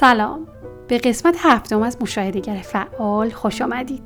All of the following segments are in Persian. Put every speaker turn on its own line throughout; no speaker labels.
سلام. به قسمت هفتم از مشاهدهگر فعال خوش آمدید.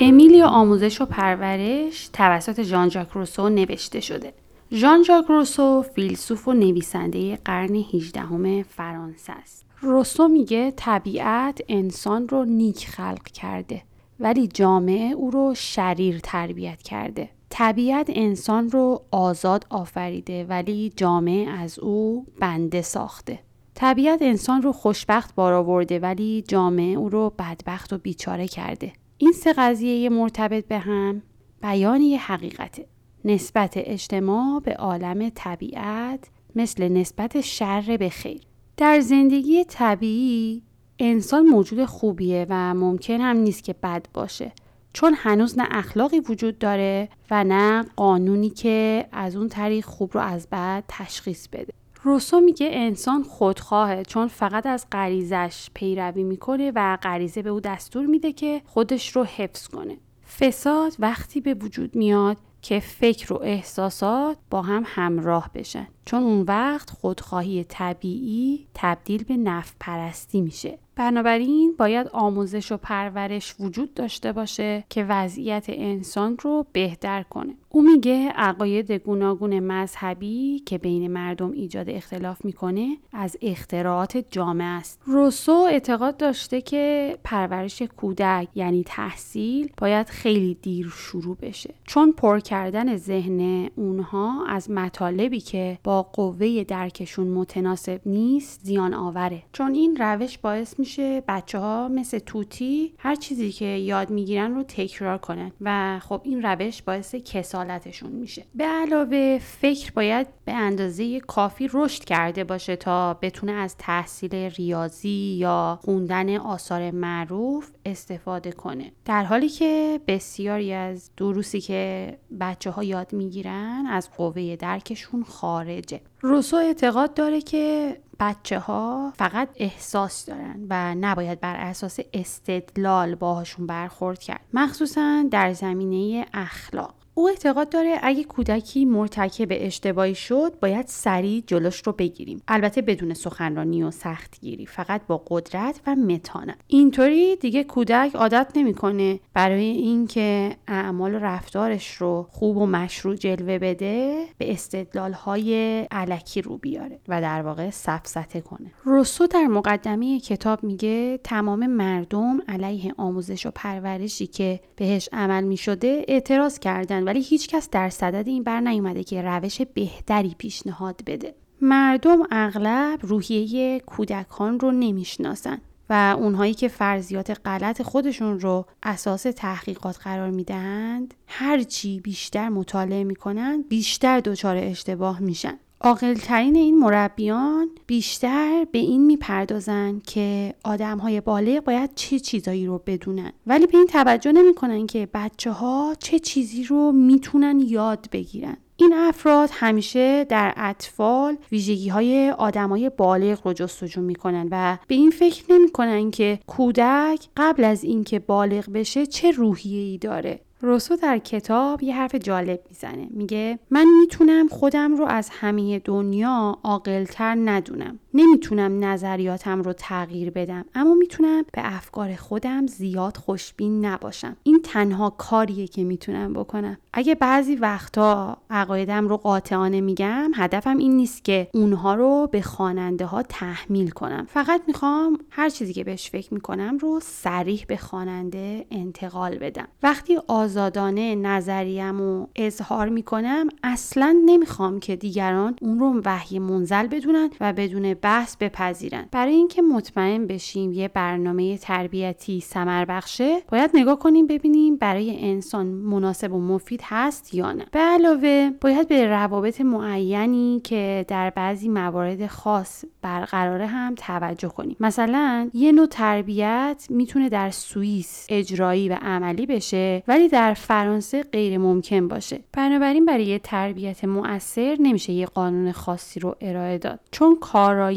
امیلی آموزش و پرورش توسط ژان ژاک روسو نوشته شده. ژان ژاک روسو فیلسوف و نویسنده قرن 18 فرانسه است. روسو میگه طبیعت انسان رو نیک خلق کرده ولی جامعه او رو شریر تربیت کرده. طبیعت انسان رو آزاد آفریده ولی جامعه از او بنده ساخته. طبیعت انسان رو خوشبخت بار آورده ولی جامعه او رو بدبخت و بیچاره کرده. این سه قضیه مرتبط به هم بیان یه حقیقته. نسبت اجتماع به عالم طبیعت مثل نسبت شر به خیر. در زندگی طبیعی انسان موجود خوبیه و ممکن هم نیست که بد باشه. چون هنوز نه اخلاقی وجود داره و نه قانونی که از اون طریق خوب رو از بد تشخیص بده. روسو میگه انسان خودخواهه چون فقط از غریزش پیروی می‌کنه و غریزه به او دستور میده که خودش رو حفظ کنه. فساد وقتی به وجود میاد که فکر و احساسات با هم همراه بشن. چون اون وقت خودخواهی طبیعی تبدیل به نفع پرستی میشه. بنابراین باید آموزش و پرورش وجود داشته باشه که وضعیت انسان رو بهتر کنه. او میگه عقاید گوناگون مذهبی که بین مردم ایجاد اختلاف می‌کنه از اختراعات جامعه است. روسو اعتقاد داشته که پرورش کودک یعنی تحصیل باید خیلی دیر شروع بشه. چون پر کردن ذهن اونها از مطالبی که با قوه درکشون متناسب نیست زیان آوره. چون این روش باعث میشه بچه ها مثل توتی هر چیزی که یاد می‌گیرن رو تکرار کنن و خب این روش باعث کسالتشون میشه. به علاوه فکر باید به اندازه کافی رشد کرده باشه تا بتونه از تحصیل ریاضی یا خوندن آثار معروف استفاده کنه. در حالی که بسیاری از دروسی که بچه ها یاد می‌گیرن از قوه درکشون خارجه. روسو اعتقاد داره که بچه ها فقط احساس دارن و نباید بر اساس استدلال باهاشون برخورد کرد مخصوصا در زمینه اخلاق. او اعتقاد داره اگه کودکی مرتکب اشتباهی شد باید سریع جلوش رو بگیریم. البته بدون سخنرانی و سختگیری فقط با قدرت و متانت اینطوری دیگه کودک عادت نمی‌کنه برای اینکه اعمال و رفتارش رو خوب و مشروع جلوه بده به استدلال های علکی رو بیاره و در واقع سفسته کنه. روسو در مقدمه کتاب میگه تمام مردم علیه آموزش و پرورشی که بهش عمل می‌شده اعتراض کردن ولی هیچکس در صدد این بر نیومده که روش بهتری پیشنهاد بده. مردم اغلب روحیه کودکان رو نمی‌شناسن و اونهایی که فرضیات غلط خودشون رو اساس تحقیقات قرار می‌دهند هرچی بیشتر مطالعه می‌کنن بیشتر دچار اشتباه میشن. عاقلترین این مربیان بیشتر به این می‌پردازن که آدم های بالغ باید چه چیزایی رو بدونن. ولی به این توجه نمی‌کنن که بچه ها چه چیزی رو می‌تونن یاد بگیرن. این افراد همیشه در اطفال ویژگی های آدمای بالغ رو جستجو می‌کنن و به این فکر نمی‌کنن که کودک قبل از اینکه بالغ بشه چه روحیه ای داره. روسو در کتاب یه حرف جالب می‌زنه. میگه من می‌تونم خودم رو از همه دنیا عاقلتر ندونم. نمی‌تونم نظریاتم رو تغییر بدم اما می‌تونم به افکار خودم زیاد خوشبین نباشم. این تنها کاریه که می‌تونم بکنم. اگه بعضی وقتا عقایدم رو قاطعانه میگم هدفم این نیست که اونها رو به خواننده ها تحمیل کنم. فقط می‌خوام هر چیزی که بهش فکر می‌کنم رو سریح به خواننده انتقال بدم. وقتی آزادانه نظریم رو اظهار می‌کنم اصلا نمی‌خوام که دیگران اون رو وحی منزل بدونن و بدون بحث بپذیرن برای اینکه مطمئن بشیم یه برنامه تربیتی ثمر بخشه باید نگاه کنیم ببینیم برای انسان مناسب و مفید هست یا نه. به علاوه باید به روابط معینی که در بعضی موارد خاص برقراره هم توجه کنیم. مثلا یه نوع تربیت می‌تونه در سوئیس اجرایی و عملی بشه ولی در فرانسه غیر ممکن باشه. بنابراین برای تربیت مؤثر نمیشه یه قانون خاصی رو ارائه داد. چون کارایی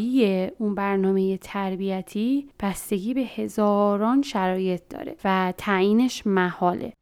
اون برنامه تربیتی بستگی به هزاران شرایط داره و تعیینش محاله.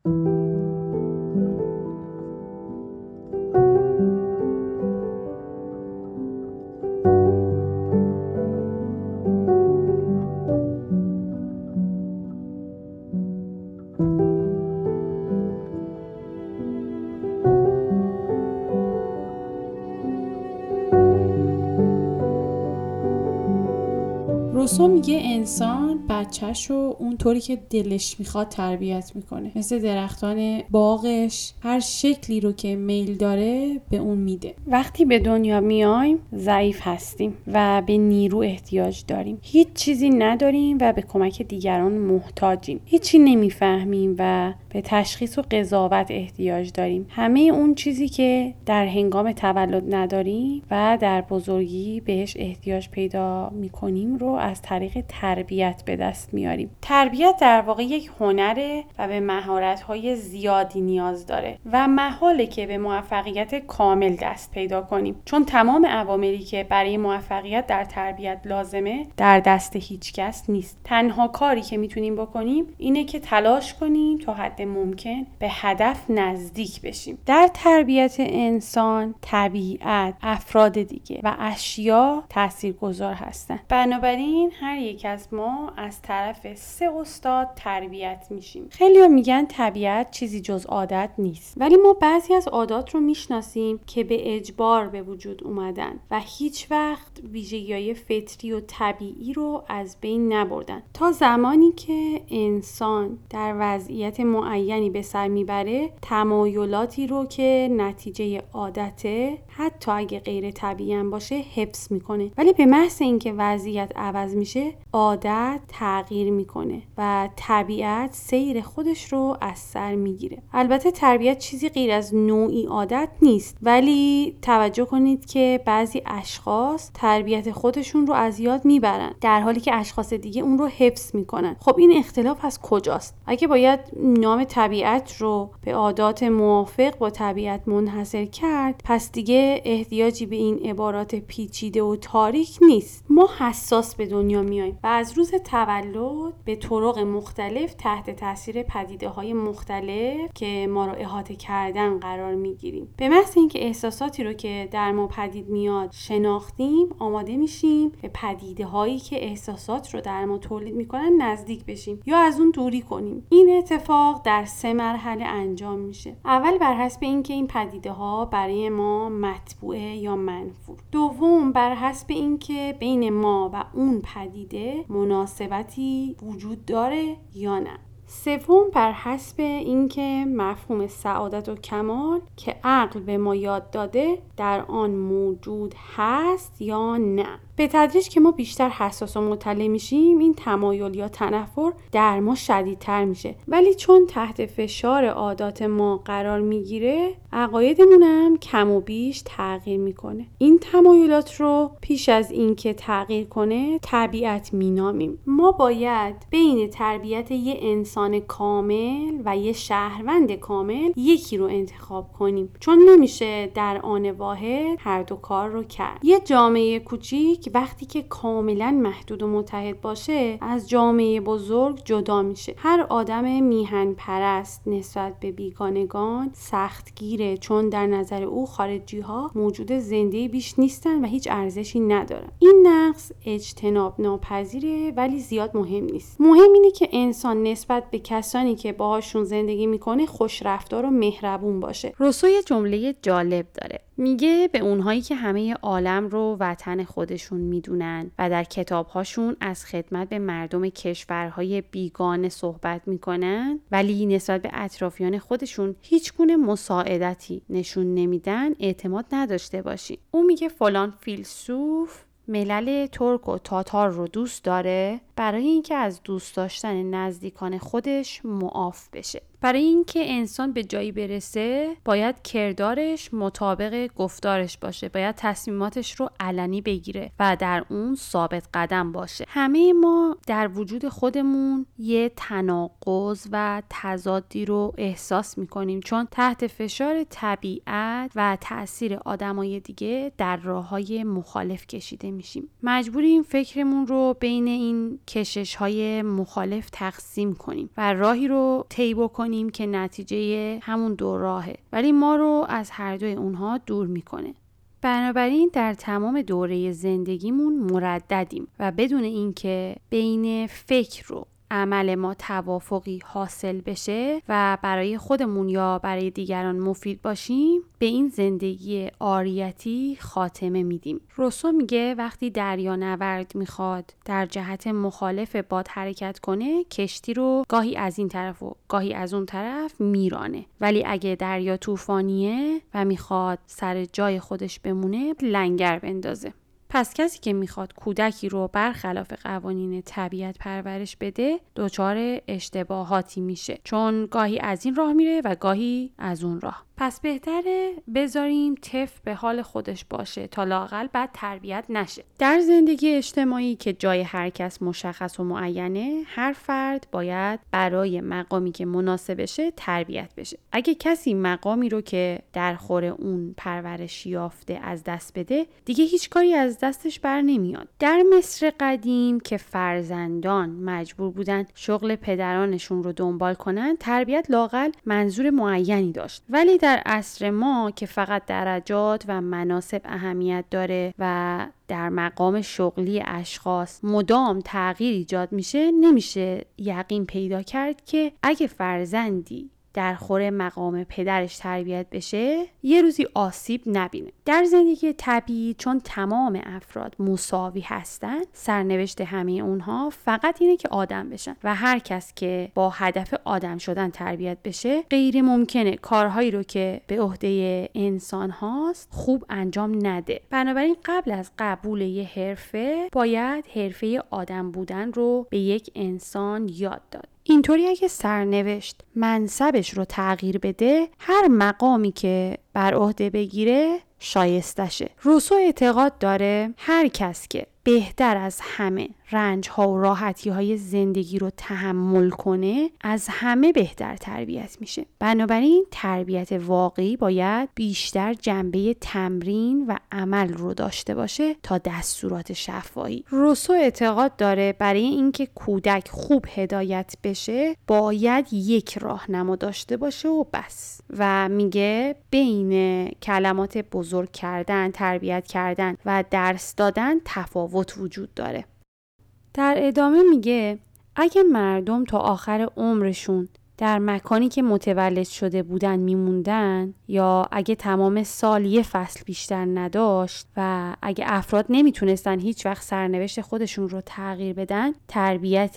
روسو میگه انسان بچهش رو اونطوری که دلش می‌خواد تربیت می‌کنه. مثل درختان باغش هر شکلی رو که میل داره به اون میده.
وقتی به دنیا میایم ضعیف هستیم و به نیرو احتیاج داریم. هیچ چیزی نداریم و به کمک دیگران محتاجیم. هیچی نمی‌فهمیم و به تشخیص و قضاوت احتیاج داریم. همه اون چیزی که در هنگام تولد نداریم و در بزرگی بهش احتیاج پیدا می‌کنیم رو از طریق تربیت به دست میاریم. تربیت در واقع یک هنره و به مهارت های زیادی نیاز داره و محاله که به موفقیت کامل دست پیدا کنیم. چون تمام عواملی که برای موفقیت در تربیت لازمه در دست هیچ کس نیست. تنها کاری که می‌تونیم بکنیم اینه که تلاش کنیم تا حد ممکن به هدف نزدیک بشیم. در تربیت انسان طبیعت افراد دیگه و اشیا تاثیرگذار هستن. بنابراین هر یک از ما از طرف سه استاد تربیت میشیم. خیلی میگن طبیعت چیزی جز عادت نیست. ولی ما بعضی از عادات رو می‌شناسیم که به اجبار به وجود اومدن و هیچ وقت ویژگی فطری و طبیعی رو از بین نبردن. تا زمانی که انسان در وضعیت معینی به سر می‌بره تمایلاتی رو که نتیجه عادته حتی اگه غیر طبیعی هم باشه حفظ می‌کنه. ولی به محض اینکه وضعیت عوض میشه عادت تغییر می‌کنه و طبیعت سیر خودش رو از سر می‌گیره. البته تربیت چیزی غیر از نوعی عادت نیست. ولی توجه کنید که بعضی اشخاص تربیت خودشون رو از یاد می‌برن در حالی که اشخاص دیگه اون رو حفظ می‌کنن. خب این اختلاف از کجاست؟ اگه باید نام طبیعت رو به عادات موافق با طبیعت منحصر کرد پس دیگه احتیاجی به این عبارات پیچیده و تاریک نیست. ما حساس به دنیا میایم و از روز تولد به طرق مختلف تحت تاثیر پدیده های مختلف که ما رو احاطه کردن قرار می‌گیریم. به محض اینکه احساساتی رو که در ما پدید میاد شناختیم آماده میشیم به پدیده هایی که احساسات رو در ما تولید می‌کنن نزدیک بشیم یا از اون دوری کنیم. این اتفاق در سه مرحله انجام میشه. اول بر حسب اینکه این پدیده ها برای ما مطبوعه یا منفور. دوم بر حسب اینکه بین ما و اون پدیده مناسبتی وجود داره یا نه. سوم بر حسب اینکه مفهوم سعادت و کمال که عقل به ما یاد داده در آن موجود هست یا نه. به تدریج که ما بیشتر حساس و مطلع میشیم این تمایل یا تنفر در ما شدیدتر میشه. ولی چون تحت فشار عادات ما قرار می‌گیره عقایدمون هم کم و بیش تغییر می‌کنه. این تمایلات رو پیش از اینکه تغییر کنه طبیعت مینامیم. ما باید بین تربیت یه انسان کامل و یه شهروند کامل یکی رو انتخاب کنیم. چون نمیشه در آن واحد هر دو کار رو کرد. یه جامعه کوچیک که وقتی که کاملا محدود و متحد باشه از جامعه بزرگ جدا میشه. هر آدم میهن پرست نسبت به بیگانگان سختگیره چون در نظر او خارجی ها موجود زنده بیش نیستن و هیچ ارزشی ندارن. این نقص اجتناب ناپذیره ولی زیاد مهم نیست. مهم اینه که انسان نسبت به کسانی که باهاشون زندگی می‌کنه خوش رفتار و مهربون باشه.
روسو یه جمله جالب داره. میگه به اونهایی که همه عالم رو وطن خودشون می‌دونن و در کتابهاشون از خدمت به مردم کشورهای بیگانه صحبت می‌کنن ولی نسبت به اطرافیان خودشون هیچ گونه مساعدتی نشون نمیدن اعتماد نداشته باشین اون میگه فلان فیلسوف ملل ترک و تاتار رو دوست داره. برای اینکه از دوست داشتن نزدیکان خودش معاف بشه. برای اینکه انسان به جایی برسه باید کردارش مطابق گفتارش باشه. باید تصمیماتش رو علنی بگیره و در اون ثابت قدم باشه. همه ما در وجود خودمون یه تناقض و تضادی رو احساس می‌کنیم. چون تحت فشار طبیعت و تاثیر آدمای دیگه در راه های مخالف کشیده میشیم. مجبوریم فکرمون رو بین این کشش های مخالف تقسیم کنیم و راهی رو طی بکنیم که نتیجه همون دو راهه. ولی ما رو از هر دوی اونها دور می‌کنه. بنابراین در تمام دوره زندگیمون مرددیم و بدون اینکه بین فکر رو عمل ما توافقی حاصل بشه و برای خودمون یا برای دیگران مفید باشیم به این زندگی آریتی خاتمه میدیم. روسو میگه وقتی دریا نورد می‌خواد در جهت مخالف باد حرکت کنه کشتی رو گاهی از این طرف و گاهی از اون طرف میرانه. ولی اگه دریا طوفانیه و می‌خواد سر جای خودش بمونه لنگر بندازه. پس کسی که می‌خواد کودکی رو برخلاف قوانین طبیعت پرورش بده دچار اشتباهاتی میشه. چون گاهی از این راه میره و گاهی از اون راه. پس بهتره بذاریم تف به حال خودش باشه تا لاقل بعد تربیت نشه. در زندگی اجتماعی که جای هر کس مشخص و معینه هر فرد باید برای مقامی که مناسبشه تربیت بشه. اگه کسی مقامی رو که در خور اون پرورش یافته از دست بده دیگه هیچ کاری از دستش بر نمیاد. در مصر قدیم که فرزندان مجبور بودن شغل پدرانشون رو دنبال کنن تربیت لاقل منظور معینی داشت. ولی در عصر ما که فقط درجات و مناسب اهمیت داره و در مقام شغلی اشخاص مدام تغییر ایجاد میشه نمیشه یقین پیدا کرد که اگه فرزندی در خور مقام پدرش تربیت بشه یه روزی آسیب نبینه. در زندگی طبیعی چون تمام افراد مساوی هستن سرنوشت همه اونها فقط اینه که آدم بشن و هر کس که با هدف آدم شدن تربیت بشه غیر ممکنه کارهایی رو که به عهده انسان هاست خوب انجام نده. بنابراین قبل از قبول یه حرفه باید حرفه آدم بودن رو به یک انسان یاد داد. اینطوری اگه سرنوشت منصبش رو تغییر بده هر مقامی که بر عهده بگیره شایستشه. روسو اعتقاد داره هر کس که بهتر از همه رنج ها و راحتی های زندگی رو تحمل کنه از همه بهتر تربیت میشه. بنابراین تربیت واقعی باید بیشتر جنبه تمرین و عمل رو داشته باشه تا دستورات شفایی روسو اعتقاد داره برای اینکه کودک خوب هدایت بشه باید یک راهنما داشته باشه و بس. و میگه بین کلمات بزرگ کردن تربیت کردن و درس دادن تفاوت وجود داره. در ادامه میگه اگه مردم تا آخر عمرشون در مکانی که متولد شده بودن میموندن یا اگه تمام سال یه فصل بیشتر نداشت و اگه افراد نمی‌تونستن هیچ وقت سرنوشت خودشون رو تغییر بدن تربیت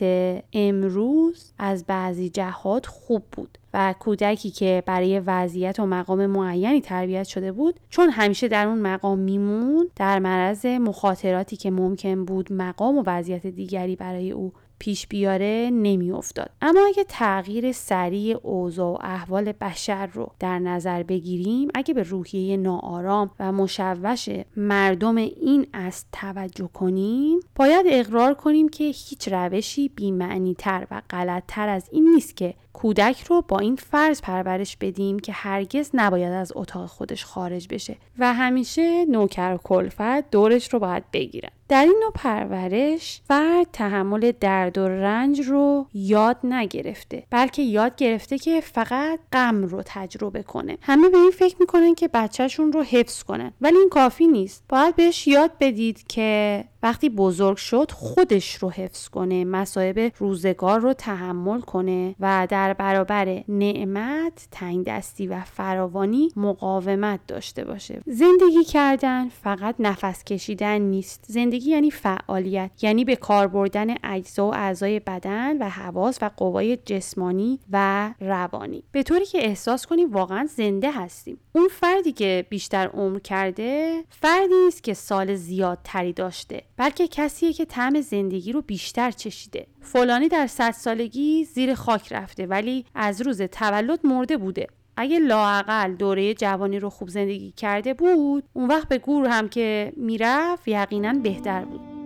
امروز از بعضی جهات خوب بود. و کودکی که برای وضعیت و مقام معینی تربیت شده بود چون همیشه در اون مقام میمون در معرض مخاطراتی که ممکن بود مقام و وضعیت دیگری برای او پیش بیاره نمیافتاد. اما اگه تغییر سریع اوضاع و احوال بشر رو در نظر بگیریم اگه به روحیه ناآرام و مشوش مردم این است توجه کنیم باید اقرار کنیم که هیچ روشی بیمعنی تر و غلط تر از این نیست که کودک رو با این فرض پرورش بدیم که هرگز نباید از اتاق خودش خارج بشه و همیشه نوکر و کلفت دورش رو باید بگیرن. در این نوع پرورش فرد تحمل درد و رنج رو یاد نگرفته بلکه یاد گرفته که فقط غم رو تجربه کنه. همه به این فکر می‌کنن که بچهشون رو حفظ کنن ولی این کافی نیست. باید بهش یاد بدید که وقتی بزرگ شد خودش رو حفظ کنه مصائب روزگار رو تحمل کنه و در برابر نعمت تنگ دستی و فراوانی مقاومت داشته باشه. زندگی کردن فقط نفس کشیدن نیست. زندگی یعنی فعالیت یعنی به کار بردن اجزا و اعضای بدن و حواس و قوای جسمانی و روانی. به طوری که احساس کنیم واقعا زنده هستیم. اون فردی که بیشتر عمر کرده فردی است که سال زیادتری داشته بلکه کسیه که طعم زندگی رو بیشتر چشیده. فلانی در صد سالگی زیر خاک رفته ولی از روز تولد مرده بوده. اگه لاعقل دوره جوانی رو خوب زندگی کرده بود اون وقت به گور هم که می‌رفت یقینا بهتر بود.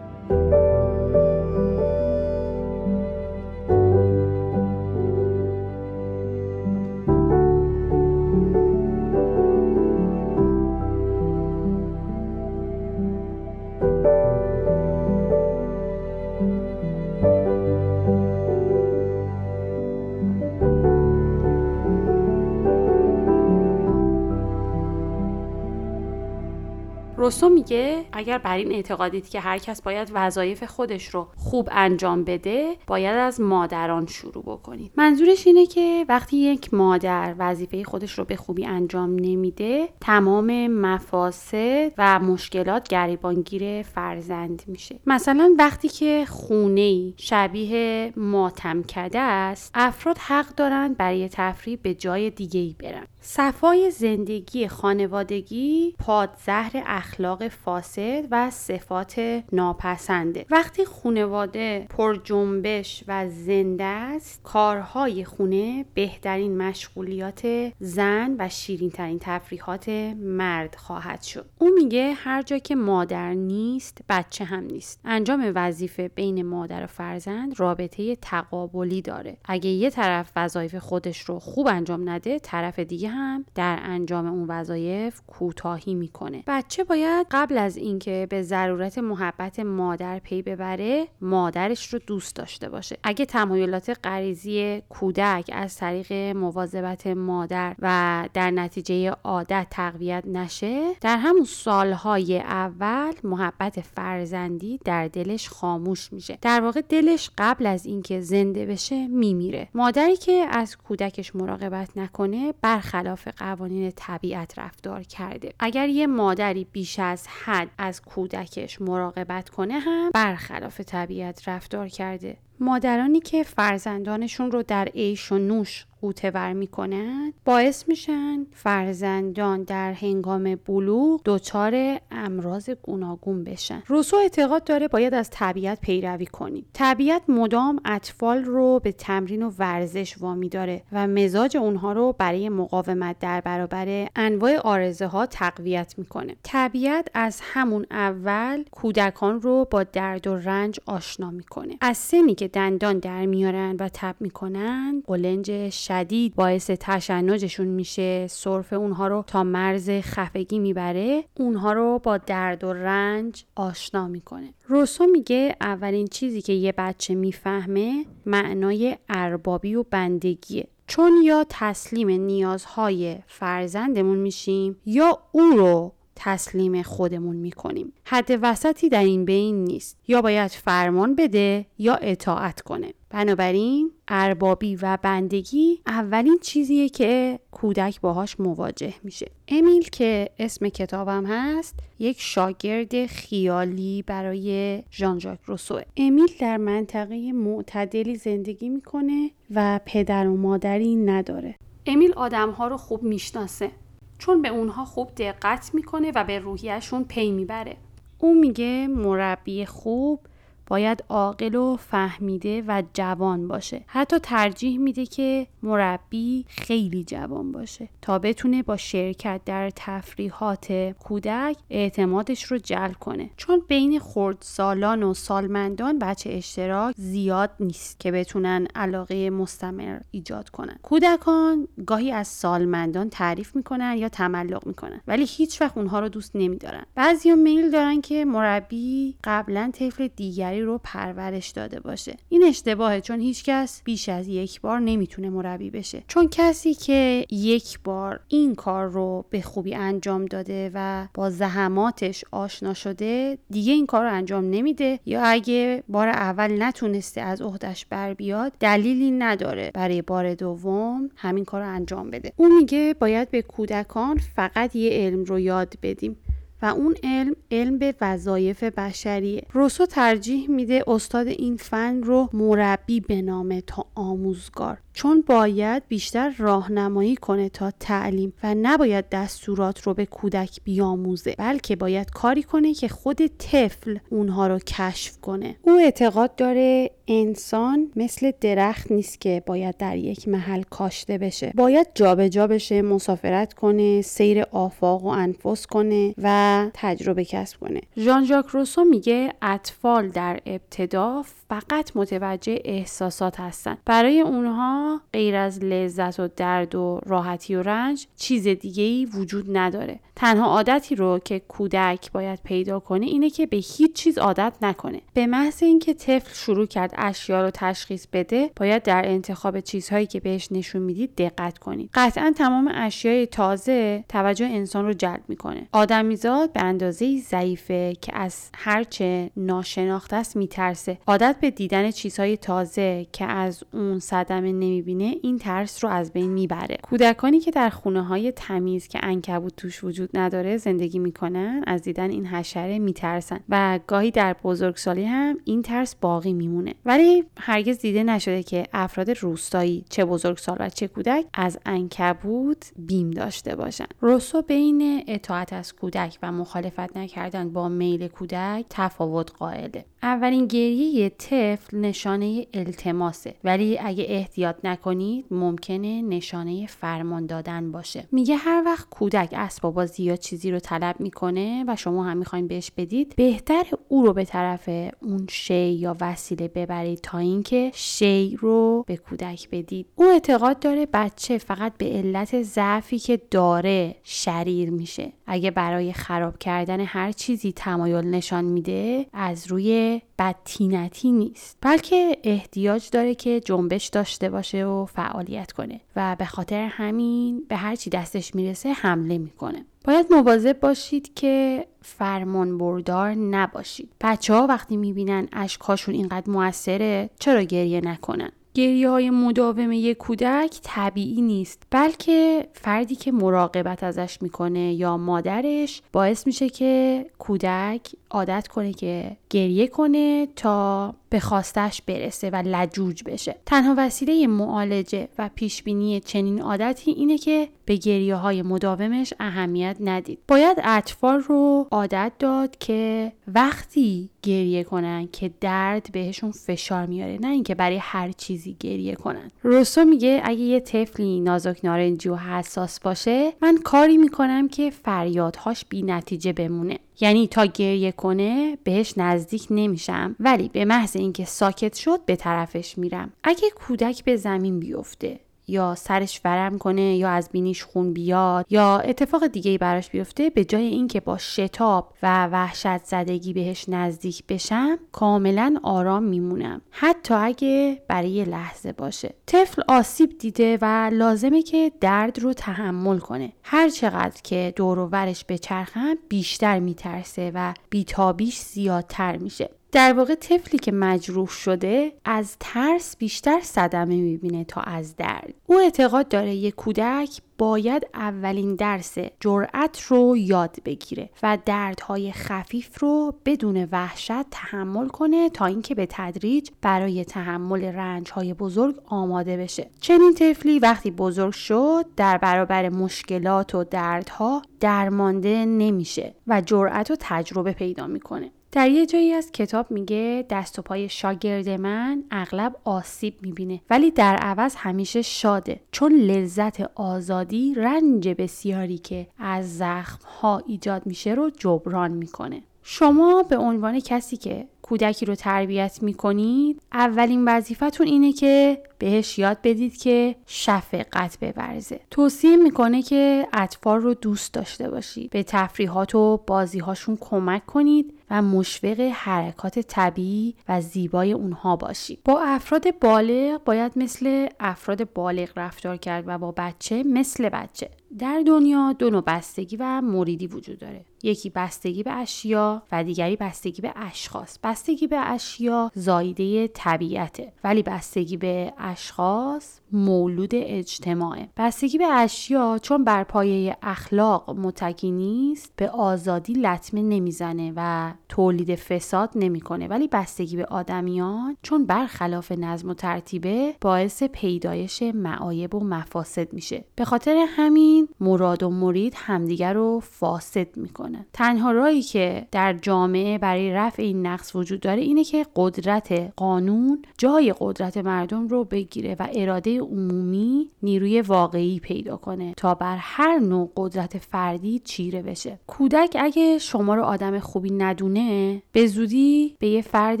روسو میگه اگر بر این اعتقادید که هر کس باید وظایف خودش رو خوب انجام بده باید از مادران شروع بکنید. منظورش اینه که وقتی یک مادر وظیفه خودش رو به خوبی انجام نمیده تمام مفاسد و مشکلات گریبانگیر فرزند میشه. مثلا وقتی که خونه شبیه ماتم کرده است افراد حق دارند برای تفریح به جای دیگه ای برن. صفای زندگی خانوادگی پادزهر اخلاق فاسد و صفات ناپسنده. وقتی خانواده پر جنبش و زنده است کارهای خونه بهترین مشغولیات زن و شیرین ترین تفریحات مرد خواهد شد. او میگه هر جا که مادر نیست بچه هم نیست. انجام وظیفه بین مادر و فرزند رابطه تقابلی داره. اگه یه طرف وظایف خودش رو خوب انجام نده طرف دیگه هم در انجام اون وظایف کوتاهی می‌کنه. بچه باید قبل از اینکه به ضرورت محبت مادر پی ببره مادرش رو دوست داشته باشه. اگه تمایلات غریزی کودک از طریق مواظبت مادر و در نتیجه عادت تقویت نشه در همون سالهای اول محبت فرزندی در دلش خاموش میشه. در واقع دلش قبل از اینکه زنده بشه میمیره. مادری که از کودکش مراقبت نکنه برخلاف قوانین طبیعت رفتار کرده. اگر یه مادری بیش از حد از کودکش مراقبت کنه هم برخلاف طبیعت رفتار کرده. مادرانی که فرزندانشون رو در عیش و نوش قوتور می‌کنند باعث میشن فرزندان در هنگام بلوغ دچار امراض گوناگون بشن. روسو اعتقاد داره باید از طبیعت پیروی کنیم طبیعت مدام اطفال رو به تمرین و ورزش وامی داره و مزاج اونها رو برای مقاومت در برابر انواع آرزه ها تقویت می‌کنه. طبیعت از همون اول کودکان رو با درد و رنج آشنا می‌کنه. از سنی که دندان در میارن و تب می‌کنن قلنج شدید باعث تشنجشون میشه. صرف اونها رو تا مرز خفگی می‌بره. اونها رو با درد و رنج آشنا می‌کنه. روسو میگه اولین چیزی که یه بچه می‌فهمه معنای اربابی و بندگیه. چون یا تسلیم نیازهای فرزندمون میشیم یا او رو تسلیم خودمون می‌کنیم. حد وسطی در این بین نیست. یا باید فرمان بده یا اطاعت کنه. بنابراین اربابی و بندگی اولین چیزیه که کودک باهاش مواجه میشه. امیل که اسم کتابم هست یک شاگرد خیالی برای ژان ژاک روسو امیل در منطقه معتدلی زندگی می‌کنه و پدر و مادری نداره. امیل آدمها رو خوب می‌شناسه. چون به اونها خوب دقت می‌کنه و به روحیشون پی می‌بره. او میگه مربی خوب
باید عاقل و فهمیده و جوان باشه. حتی ترجیح میده که مربی خیلی جوان باشه تا بتونه با شرکت در تفریحات کودک اعتمادش رو جلب کنه. چون بین خردسالان و سالمندان بچه اشتراک زیاد نیست که بتونن علاقه مستمر ایجاد کنن. کودکان گاهی از سالمندان تعریف می‌کنن یا تملق می‌کنن ولی هیچ وقت اونها رو دوست نمیدارن. بعضیا میل دارن که مربی قبلا طفل دیگری رو پرورش داده باشه. این اشتباهه چون هیچکس بیش از یک بار نمی‌تونه مربی بشه. چون کسی که یک بار این کار رو به خوبی انجام داده و با زحماتش آشنا شده دیگه این کار رو انجام نمیده. یا اگه بار اول نتونسته از عهدش بر بیاد دلیلی نداره برای بار دوم همین کار رو انجام بده. اون میگه باید به کودکان فقط یه علم رو یاد بدیم. و اون علم علم به وظایف بشریه روسو ترجیح میده استاد این فن رو مربی بنامه تا آموزگار. چون باید بیشتر راهنمایی کنه تا تعلیم و نباید دستورات رو به کودک بیاموزه بلکه باید کاری کنه که خود طفل اونها رو کشف کنه. او اعتقاد داره انسان مثل درخت نیست که باید در یک محل کاشته بشه. باید جابجا جا بشه مسافرت کنه سیر آفاق و انفس کنه و تجربه کسب کنه. ژان ژاک روسو میگه اطفال در ابتدا فقط متوجه احساسات هستن. برای اونها غیر از لذت و درد و راحتی و رنج چیز دیگه ای وجود نداره. تنها عادتی رو که کودک باید پیدا کنه اینه که به هیچ چیز عادت نکنه. به محض اینکه طفل شروع کرد اشیا رو تشخیص بده باید در انتخاب چیزهایی که بهش نشون می‌دید دقت کنید. قطعا تمام اشیای تازه توجه انسان رو جلب می‌کنه. آدمیزاد به اندازه ضعیفه که از هرچه ناشناخته است میترسه. عادت به دیدن چیزهای تازه که از اون صدمه نمی‌بینه این ترس رو از بین می‌بره. کودکانی که در خونه های تمیز که انکبوت توش وجود نداره زندگی می‌کنن از دیدن این حشره میترسن و گاهی در بزرگسالی هم این ترس باقی میمونه. ولی هرگز دیده نشده که افراد روستایی چه بزرگسال و چه کودک از انکبوت بیم داشته باشن. روسو بین اطاعت از کودک و مخالفت نکردن با میل کودک تفاوت قائله. اولین گریه طفل نشانه التماسه. ولی اگه احتیاط نکنید ممکنه نشانه فرمان دادن باشه. میگه هر وقت کودک اسباب بازی یا چیزی رو طلب می‌کنه و شما هم می‌خواین بهش بدید بهتر او رو به طرف اون شی یا وسیله ببرید تا اینکه شی رو به کودک بدید. او اعتقاد داره بچه فقط به علت ضعفی که داره شریر میشه. اگه برای خراب کردن هر چیزی تمایل نشان میده از روی بدتینتی نیست. بلکه احتیاج داره که جنبش داشته باشه و فعالیت کنه و به خاطر همین به هر چی دستش می‌رسه حمله می‌کنه. باید مواظب باشید که فرمان بردار نباشید. بچه ها وقتی می‌بینن اشکاشون اینقدر موثره چرا گریه نکنن؟ گریه های مداوم یک کودک طبیعی نیست بلکه فردی که مراقبت ازش می‌کنه یا مادرش باعث میشه که کودک عادت کنه که گریه کنه تا به خواستش برسه و لجوج بشه. تنها وسیله معالجه و پیشبینی چنین عادتی اینه که به گریه های مداومش اهمیت ندید. باید اطفال رو عادت داد که وقتی گریه کنن که درد بهشون فشار میاره نه اینکه برای هر چیزی گریه کنن. روسو میگه اگه یه طفلی نازک نارنجی و حساس باشه من کاری می‌کنم که فریادهاش بی نتیجه بمونه. یعنی تا گریه کنه بهش نزدیک نمیشم ولی به محض اینکه ساکت شد به طرفش میرم. اگه کودک به زمین بیفته. یا سرش ورم کنه یا از بینیش خون بیاد یا اتفاق دیگه براش بیفته به جای اینکه با شتاب و وحشت زدگی بهش نزدیک بشم کاملا آرام میمونم. حتی اگه برای لحظه باشه. طفل آسیب دیده و لازمه که درد رو تحمل کنه. هر چقدر که دور و ورش به چرخم بیشتر میترسه و بیتابیش زیادتر میشه. در واقع طفلی که مجروح شده از ترس بیشتر صدمه می‌بینه تا از درد. او اعتقاد داره یک کودک باید اولین درس جرأت رو یاد بگیره و دردهای خفیف رو بدون وحشت تحمل کنه تا اینکه به تدریج برای تحمل رنجهای بزرگ آماده بشه. چنین طفلی وقتی بزرگ شد در برابر مشکلات و دردها درمانده نمیشه و جرأت و تجربه پیدا می‌کنه. در یه جایی از کتاب میگه دست و پای شاگرد من اغلب آسیب می‌بینه ولی در عوض همیشه شاده. چون لذت آزادی رنج بسیاری که از زخم ها ایجاد میشه رو جبران می‌کنه. شما به عنوان کسی که کودکی رو تربیت می‌کنید اولین وظیفتون اینه که بهش یاد بدید که شفقت بورزه توصیه می‌کنه که اطفال رو دوست داشته باشید. به تفریحات و بازیهاشون کمک کنید و مشوق حرکات طبیعی و زیبای اونها باشید. با افراد بالغ باید مثل افراد بالغ رفتار کرد و با بچه مثل بچه. در دنیا دو نوع بستگی و موریدی وجود داره. یکی بستگی به اشیا و دیگری بستگی به اشخاص. بستگی به اشیا زایده طبیعته ولی بستگی به اشخاص مولود اجتماعه. بستگی به اشیا چون بر پایه اخلاق متکی نیست به آزادی لطمه نمی‌زنه و تولید فساد نمی‌کنه. ولی بستگی به آدمیان چون برخلاف نظم و ترتیبه باعث پیدایش معایب و مفاسد میشه. به خاطر همین مراد و مرید همدیگر رو فاسد می‌کنه. تنها راهی که در جامعه برای رفع این نقص وجود داره اینه که قدرت قانون جای قدرت مردم رو بگیره و اراده عمومی نیروی واقعی پیدا کنه تا بر هر نوع قدرت فردی چیره بشه. کودک اگه شما رو آدم خوبی ندونه به زودی به یه فرد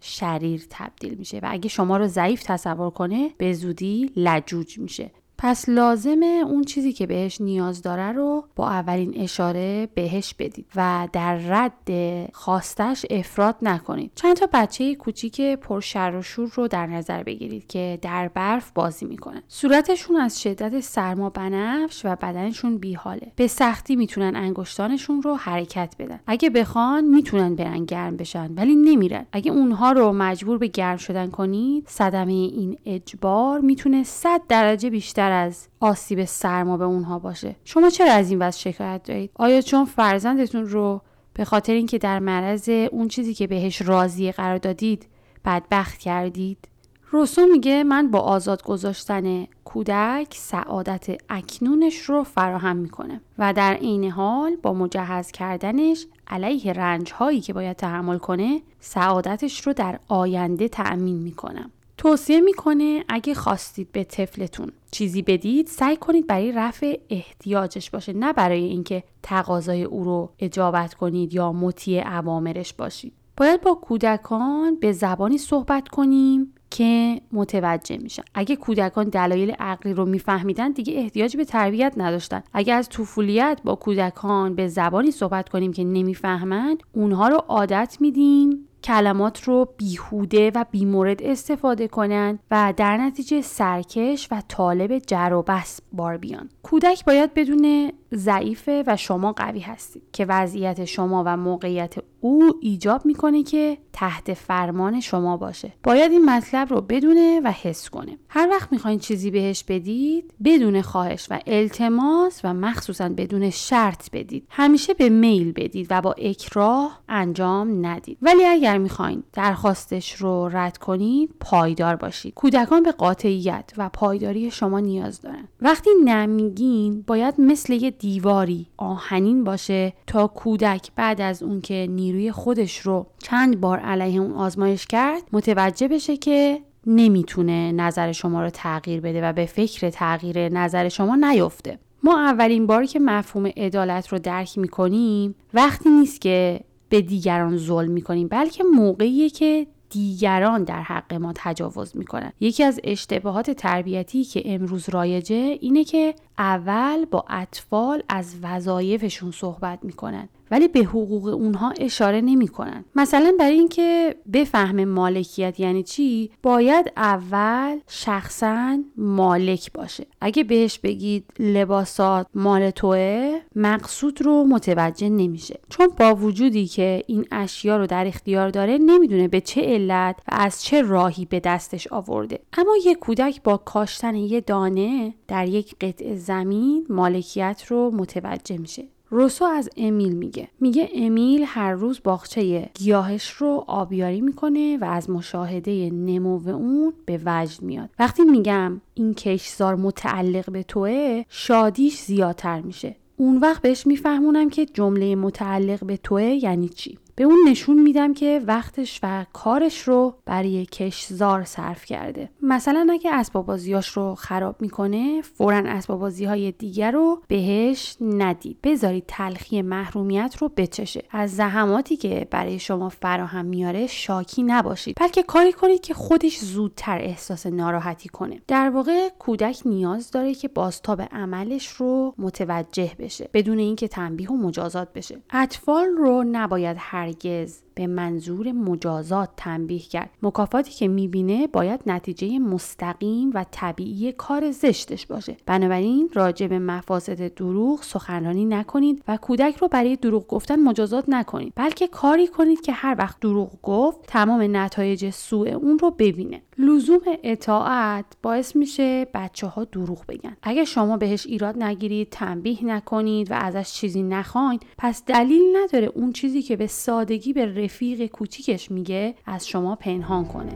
شریر تبدیل میشه و اگه شما رو ضعیف تصور کنه به زودی لجوج میشه. پس لازمه اون چیزی که بهش نیاز داره رو با اولین اشاره بهش بدید و در رد خواستش افراد نکنید. چند تا بچه کوچیک پر شر و شور رو در نظر بگیرید که در برف بازی می‌کنن. صورتشون از شدت سرما بنفش و بدنشون بیحاله. به سختی می‌تونن انگشتانشون رو حرکت بدن. اگه بخوان می‌تونن برن گرم بشن ولی نمیرن. اگه اونها رو مجبور به گرم شدن کنید صدمه این اجبار می‌تونه 100 درجه بیشتر از آسیب سرما به اونها باشه. شما چرا از این وضع شکایت دارید؟ آیا چون فرزندتون رو به خاطر اینکه در معرض اون چیزی که بهش راضی قرار دادید بدبخت کردید؟ روسو میگه من با آزاد گذاشتن کودک سعادت اکنونش رو فراهم می‌کنه و در عین حال با مجهز کردنش علیه رنج هایی که باید تحمل کنه سعادتش رو در آینده تأمین می‌کنم. توصیه می‌کنه اگه خواستید به طفلتون چیزی بدید سعی کنید برای رفع احتیاجش باشه نه برای اینکه تقاضای او رو اجابت کنید یا مطیع عوامرش باشید. باید با کودکان به زبانی صحبت کنیم که متوجه میشن. اگه کودکان دلایل عقلی رو میفهمیدن دیگه احتیاجی به تربیت نداشتن. اگه از طفولیت با کودکان به زبانی صحبت کنیم که نمی‌فهمند اونها رو عادت میدیم کلمات رو بیهوده و بیمورد استفاده کنند و در نتیجه سرکش و طالب جر و بس بار بیان. کودک باید بدون ضعیفه و شما قوی هستید که وضعیت شما و موقعیت او ایجاب می‌کنه که تحت فرمان شما باشه. باید این مطلب رو بدونه و حس کنه. هر وقت می‌خواین چیزی بهش بدید بدون خواهش و التماس و مخصوصا بدون شرط بدید. همیشه به میل بدید و با اکراه انجام ندید. ولی اگر می‌خواین درخواستش رو رد کنید پایدار باشید. کودکان به قاطعیت و پایداری شما نیاز دارن. وقتی نمیگین باید مثل یه دیواری آهنین باشه تا کودک بعد از اون که نیروی خودش رو چند بار علیه اون آزمایش کرد متوجه بشه که نمی‌تونه نظر شما رو تغییر بده و به فکر تغییر نظر شما نیفته. ما اولین باری که مفهوم عدالت رو درک می‌کنیم وقتی نیست که به دیگران ظلم می‌کنیم بلکه موقعیه که دیگران در حق ما تجاوز می‌کنن. یکی از اشتباهات تربیتی که امروز رایجه اینه که اول با اطفال از وظایفشون صحبت می‌کنن. ولی به حقوق اونها اشاره نمی‌کنن. مثلا برای اینکه بفهم مالکیت یعنی چی باید اول شخصا مالک باشه. اگه بهش بگید لباسات مال توه مقصود رو متوجه نمیشه. چون با وجودی که این اشیا رو در اختیار داره نمی‌دونه به چه علت و از چه راهی به دستش آورده. اما یه کودک با کاشتن یه دانه در یک قطعه زمین مالکیت رو متوجه میشه. روسو از امیل میگه. میگه امیل هر روز باغچه گیاهش رو آبیاری می‌کنه و از مشاهده نمو اون به وجد میاد. وقتی میگم این کشزار متعلق به توه شادیش زیادتر میشه. اون وقت بهش میفهمونم که جمله متعلق به توه یعنی چی.
به اون نشون میدم که وقتش و کارش رو برای کشزار صرف کرده. مثلا اگه اسباب بازیاش رو خراب می‌کنه فورا اسباب بازی های دیگر رو بهش ندید. بذارید تلخی محرومیت رو بچشه. از زحماتی که برای شما فراهم میاره شاکی نباشید. بلکه کاری کنید که خودش زودتر احساس ناراحتی کنه. در واقع کودک نیاز داره که بازتاب عملش رو متوجه بشه بدون اینکه تنبیه و مجازات بشه. اطفال رو نباید هرگز به منظور مجازات تنبیه کرد. مکافاتی که می‌بینه باید نتیجه مستقیم و طبیعی کار زشتش باشه. بنابراین راجع به مفاسد دروغ سخنرانی نکنید و کودک رو برای دروغ گفتن مجازات نکنید. بلکه کاری کنید که هر وقت دروغ گفت تمام نتایج سوء اون رو ببینه. لزوم اطاعت باعث میشه بچه ها دروغ بگن. اگه شما بهش ایراد نگیرید تنبیه نکنید و ازش چیزی نخواین پس دلیل نداره اون چیزی که به سادگی به رفیق کوچیکش میگه از شما پنهان کنه.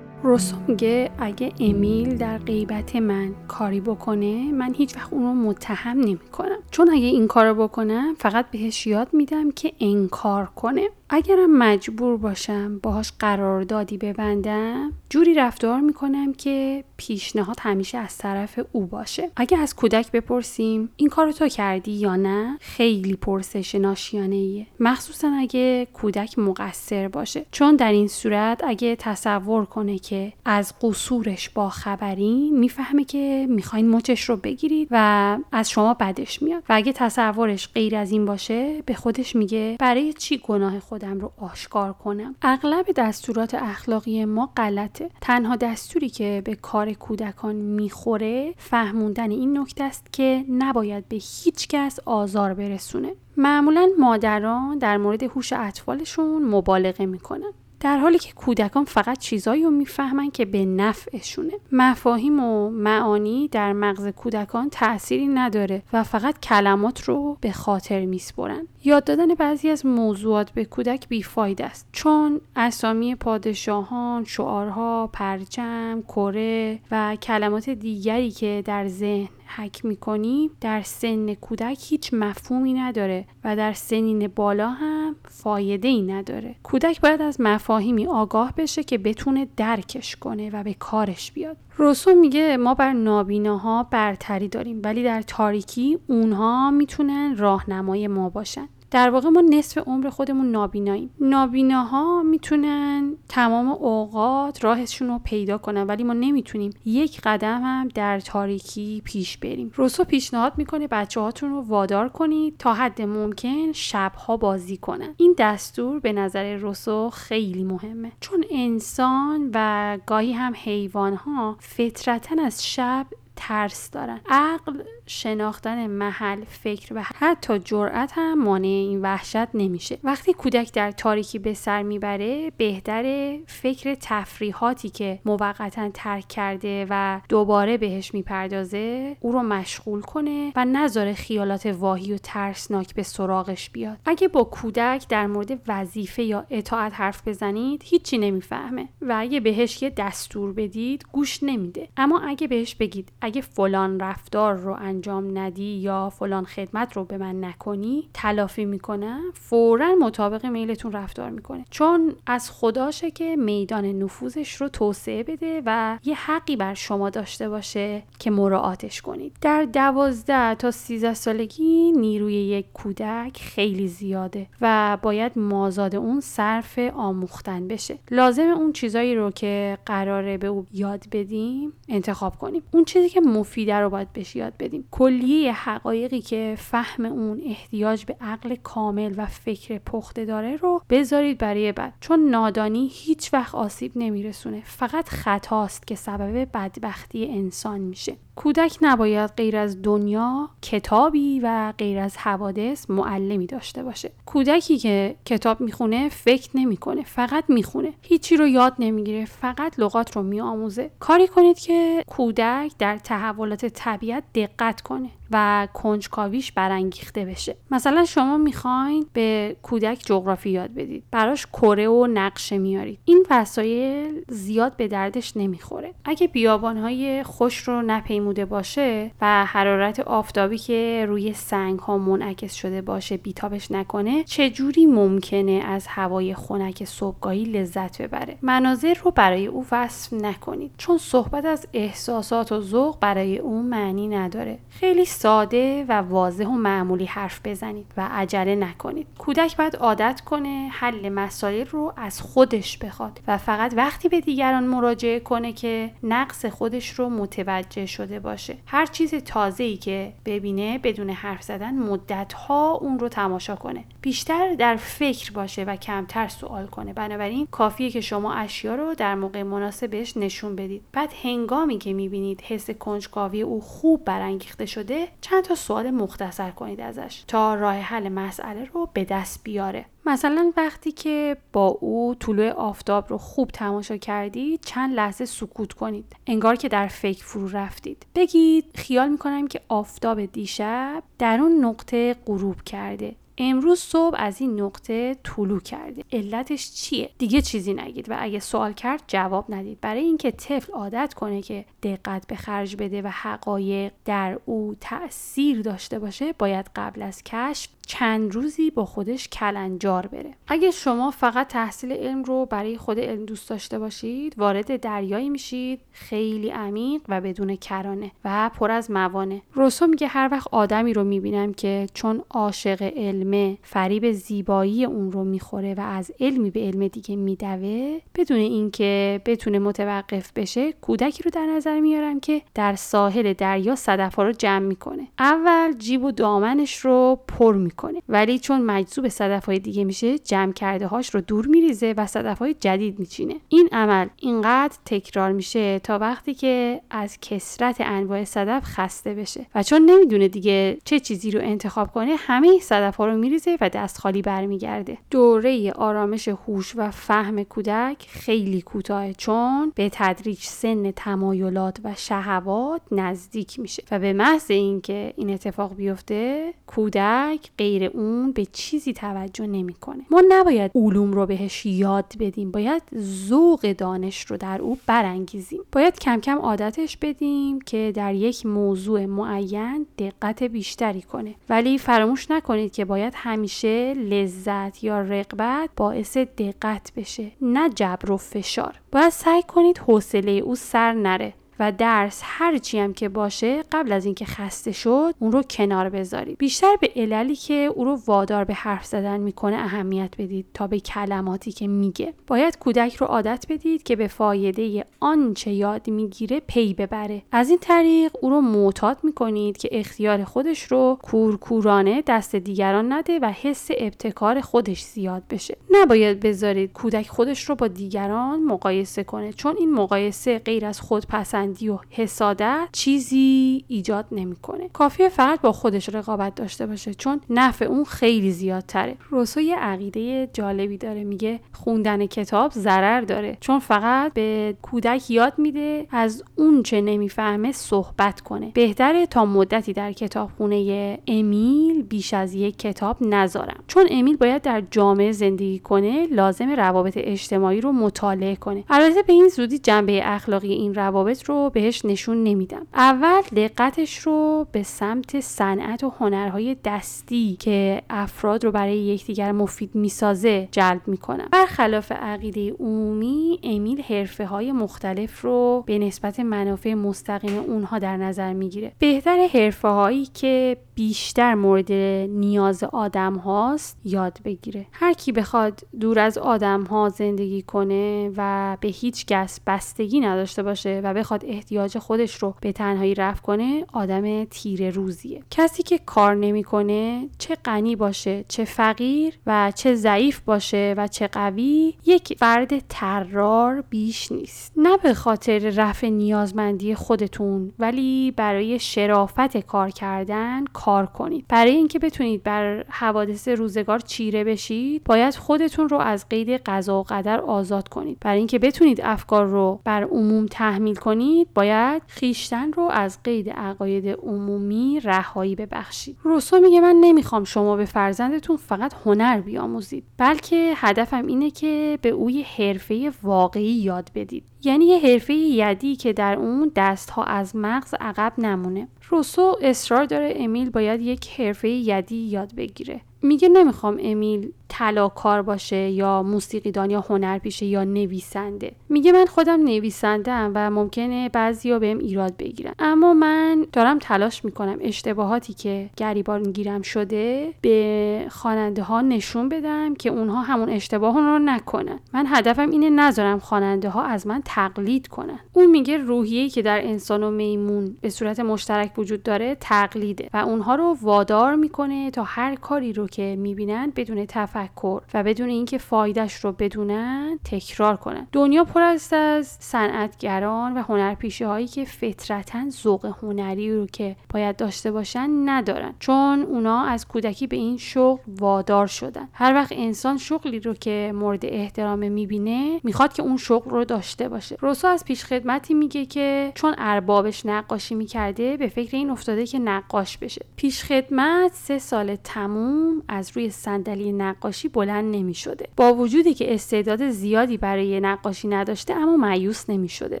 روسو میگه اگه امیل در غیبت من کاری بکنه من هیچ وقت اون رو متهم نمی کنم چون اگه این کار بکنم فقط بهش یاد میدم که انکار کنه. اگرم مجبور باشم باهاش قراردادی ببندم جوری رفتار می‌کنم که پیشنهاد همیشه از طرف او باشه. اگه از کودک بپرسیم این کار تو کردی یا نه؟ خیلی پرسش ناشیانه ایه مخصوصا اگه کودک مقصر باشه. چون در این صورت اگه تصور کنه که از قصورش با خبرین می‌فهمه که می‌خواین مچش رو بگیرید و از شما بدش میاد. و اگه تصورش غیر از این باشه به خودش میگه برای چی گناه خودم رو آشکار کنم. اغلب دستورات اخلاقی ما غلطه. تنها دستوری که به کار کودکان می‌خوره فهموندن این نکته است که نباید به هیچ کس آزار برسونه. معمولا مادران در مورد هوش اطفالشون مبالغه می‌کنن. در حالی که کودکان فقط چیزایی رو می‌فهمن که به نفعشونه. مفاهیم و معانی در مغز کودکان تأثیری نداره و فقط کلمات رو به خاطر میسپرن. یاد دادن بعضی از موضوعات به کودک بیفاید است چون اسامی پادشاهان شعارها پرچم کره و کلمات دیگری که در ذهن حک می‌کنیم در سن کودک هیچ مفهومی نداره و در سنین بالا هم فایده ای نداره. کودک باید از مفاهیمی آگاه بشه که بتونه درکش کنه و به کارش بیاد. روسو میگه ما بر نابیناها برتری داریم ولی در تاریکی اونها می‌تونن راهنمای ما باشن. در واقع ما نصف عمر خودمون نابیناییم. نابیناها می‌تونن تمام اوقات راهشون رو پیدا کنن ولی ما نمی‌تونیم یک قدم هم در تاریکی پیش بریم. روسو پیشنهاد می‌کنه بچه هاتون رو وادار کنید تا حد ممکن شبها بازی کنن. این دستور به نظر روسو خیلی مهمه. چون انسان و گاهی هم حیوان ها فطرتا از شب ترس دارن. عقل شناختن محل فکر و حتی جرأت هم مانع این وحشت نمیشه. وقتی کودک در تاریکی به سر می‌بره بهتر فکر تفریحاتی که موقتا ترک کرده و دوباره بهش می‌پردازه او رو مشغول کنه و نذاره خیالات واهی و ترسناک به سراغش بیاد. اگه با کودک در مورد وظیفه یا اطاعت حرف بزنید هیچی نمی‌فهمه و اگه بهش یه دستور بدید گوش نمیده. اما اگه بهش بگید اگه فلان رفتار رو انجام ندی یا فلان خدمت رو به من نکنی تلافی می‌کنه فورا مطابق میلتون رفتار می‌کنه. چون از خداشه که میدان نفوذش رو توسعه بده و یه حقی بر شما داشته باشه که مراعاتش کنید. در دوازده تا سیزده سالگی نیروی یک کودک خیلی زیاده و باید مازاد اون صرف آموختن بشه. لازم اون چیزایی رو که قراره به او یاد بدیم انتخاب کنیم. اون چیزی که مفیده رو باید بهش یاد بدیم. کلیه حقایقی که فهم اون احتیاج به عقل کامل و فکر پخته داره رو بذارید برای بعد. چون نادانی هیچ وقت آسیب نمیرسونه. فقط خطاست که سبب بدبختی انسان میشه. کودک نباید غیر از دنیا کتابی و غیر از حوادث معلمی داشته باشه. کودکی که کتاب می‌خونه فکر نمی‌کنه فقط می‌خونه. هیچی رو یاد نمی‌گیره فقط لغات رو میآموزه. کاری کنید که کودک در تحولات طبیعت دقت کنه و کنجکاویش برانگیخته بشه. مثلا شما می‌خواین به کودک جغرافی یاد بدید. براش کره و نقشه میارید. این وسایل زیاد به دردش نمی‌خوره. اگه بیابانهای خوش رو نپیموده باشه و حرارت آفتابی که روی سنگ ها منعکس شده باشه بیتابش نکنه چجوری ممکنه از هوای خنک صبحگاهی لذت ببره؟ مناظر رو برای او وصف نکنید. چون صحبت از احساسات و ذوق برای او معنی نداره. خیلی ساده و واضح و معمولی حرف بزنید و عجله نکنید. کودک باید عادت کنه حل مسائل رو از خودش بخواد و فقط وقتی به دیگران مراجعه کنه که نقص خودش رو متوجه شده باشه. هر چیز تازه ای که ببینه بدون حرف زدن مدت ها اون رو تماشا کنه. بیشتر در فکر باشه و کمتر سوال کنه. بنابراین کافیه که شما اشیا رو در موقع مناسبش نشون بدید. بعد هنگامی که می‌بینید حس کنجکاوی او خوب برانگیخته شده چند تا سوال مختصر کنید ازش تا راه حل مسئله رو به دست بیاره. مثلا وقتی که با او طلوع آفتاب رو خوب تماشا کردید چند لحظه سکوت کنید. انگار که در فکر فرو رفتید. بگید خیال می‌کنم که آفتاب دیشب در اون نقطه غروب کرده. امروز صبح از این نقطه طلوع کرده علتش چیه؟ دیگه چیزی نگید و اگه سوال کرد جواب ندید. برای اینکه طفل عادت کنه که دقت به خرج بده و حقایق در او تاثیر داشته باشه باید قبل از کشف چند روزی با خودش کلنجار بره. اگه شما فقط تحصیل علم رو برای خود علم دوست داشته باشید وارد دریایی میشید خیلی عمیق و بدون کرانه و پر از موانع. روسو میگه هر وقت آدمی رو می‌بینم که چون عاشق علمه فریب زیبایی اون رو می‌خوره و از علمی به علم دیگه میدوه بدون اینکه بتونه متوقف بشه کودکی رو در نظر میارم که در ساحل دریا صدفها رو جمع می‌کنه. اول جیب و دامنش رو پر می‌کنه ولی چون مجذوب صدف های دیگه میشه جمع کرده هاش رو دور میریزه و صدف های جدید میچینه. این عمل اینقدر تکرار میشه تا وقتی که از کسرت انواع صدف خسته بشه. و چون نمی‌دونه دیگه چه چیزی رو انتخاب کنه همه صدف ها رو میریزه و دست خالی برمیگرده. دوره آرامش هوش و فهم کودک خیلی کوتاه چون به تدریج سن تمایلات و شهوات نزدیک میشه. و به محض اینکه این اتفاق بیفته کودک غیر اون به چیزی توجه نمی‌کنه. ما نباید علوم رو بهش یاد بدیم. باید ذوق دانش رو در او برانگیزیم. باید کم کم عادتش بدیم که در یک موضوع معین دقت بیشتری کنه. ولی فراموش نکنید که باید همیشه لذت یا رقبت باعث دقت بشه نه جبر و فشار. باید سعی کنید حوصله او سر نره. و درس هر چی هم که باشه قبل از اینکه خسته شد اون رو کنار بذارید. بیشتر به عللی که او رو وادار به حرف زدن می‌کنه اهمیت بدید تا به کلماتی که میگه. باید کودک رو عادت بدید که به فایده آنچه یاد می‌گیره پی ببره. از این طریق او رو معتاد می‌کنید که اختیار خودش رو کورکورانه دست دیگران نده و حس ابتکار خودش زیاد بشه. نباید بذارید کودک خودش رو با دیگران مقایسه کنه چون این مقایسه غیر از خودپسند خودپسندی و حسادت چیزی ایجاد نمی‌کنه. کافیه فقط با خودش رقابت داشته باشه چون نفع اون خیلی زیادتره. روسو یه عقیده جالبی داره میگه خوندن کتاب ضرر داره چون فقط به کودک یاد میده از اون چه نمی‌فهمه صحبت کنه. بهتره تا مدتی در کتابخونه امیل بیش از یک کتاب نذارم. چون امیل باید در جامعه زندگی کنه لازم روابط اجتماعی رو مطالعه کنه. البته به این زودی جنبه اخلاقی این روابط رو بهش نشون نمیدم. اول دقتش رو به سمت صنعت و هنرهای دستی که افراد رو برای یکدیگر مفید می‌سازه جلب می‌کنم. برخلاف عقیده عمومی امیل حرفه های مختلف رو به نسبت منافع مستقیم اونها در نظر می‌گیره. بهتر حرفه هایی که بیشتر مورد نیاز آدم هاست یاد بگیره. هر کی بخواد دور از آدم ها زندگی کنه و به هیچ کس بستگی نداشته باشه و بخواد احتیاج خودش رو به تنهایی رفع کنه آدم تیره روزیه. کسی که کار نمی‌کنه چه غنی باشه چه فقیر و چه ضعیف باشه و چه قوی یک فرد ترار بیش نیست. نه به خاطر رفع نیازمندی خودتون ولی برای شرافت کار کردن کار کنید. برای اینکه بتونید بر حوادث روزگار چیره بشید باید خودتون رو از قید قضا و قدر آزاد کنید. برای اینکه بتونید افکار رو بر عموم تحمیل کنید باید خیشتن رو از قید عقاید عمومی رهایی ببخشید. روسو میگه من نمی‌خوام شما به فرزندتون فقط هنر بیاموزید بلکه هدفم اینه که به اوی حرفه واقعی یاد بدید. یعنی یه حرفه یدی که در اون دستها از مغز عقب نمونه. روسو اصرار داره امیل باید یک حرفه یدی یاد بگیره. میگه نمی‌خوام امیل طلاکار باشه یا موسیقیدان یا هنرپیشه یا نویسنده. میگه من خودم نویسنده و ممکنه بعضیا بهم ایراد بگیرن. اما من دارم تلاش می‌کنم اشتباهاتی که گریبان گیرم شده به خواننده ها نشون بدم که اونها همون اشتباه رو نکنن. من هدفم اینه نذارم خواننده ها از من تقلید کنن. اون میگه روحیه‌ای که در انسان و میمون به صورت مشترک وجود داره تقلیده و اونها رو وادار می‌کنه تا هر کاری رو که می‌بینن بدون تفکر و بدون اینکه فایدش رو بدونن تکرار کنن. دنیا پر است از صنعتگران و هنرپیشه هایی که فطرتا ذوق هنری رو که باید داشته باشن ندارن چون اونا از کودکی به این شغل وادار شدن. هر وقت انسان شغلی رو که مورد احترام می‌بینه می‌خواد که اون شغل رو داشته باشه. روسو از پیش خدمتی میگه که چون اربابش نقاشی می‌کرده به فکر این افتاده که نقاش بشه. پیش خدمت سه سال تموم از روی صندلی نقاشی بلند نمی شده با وجودی که استعداد زیادی برای نقاشی نداشته اما معیوس نمی شده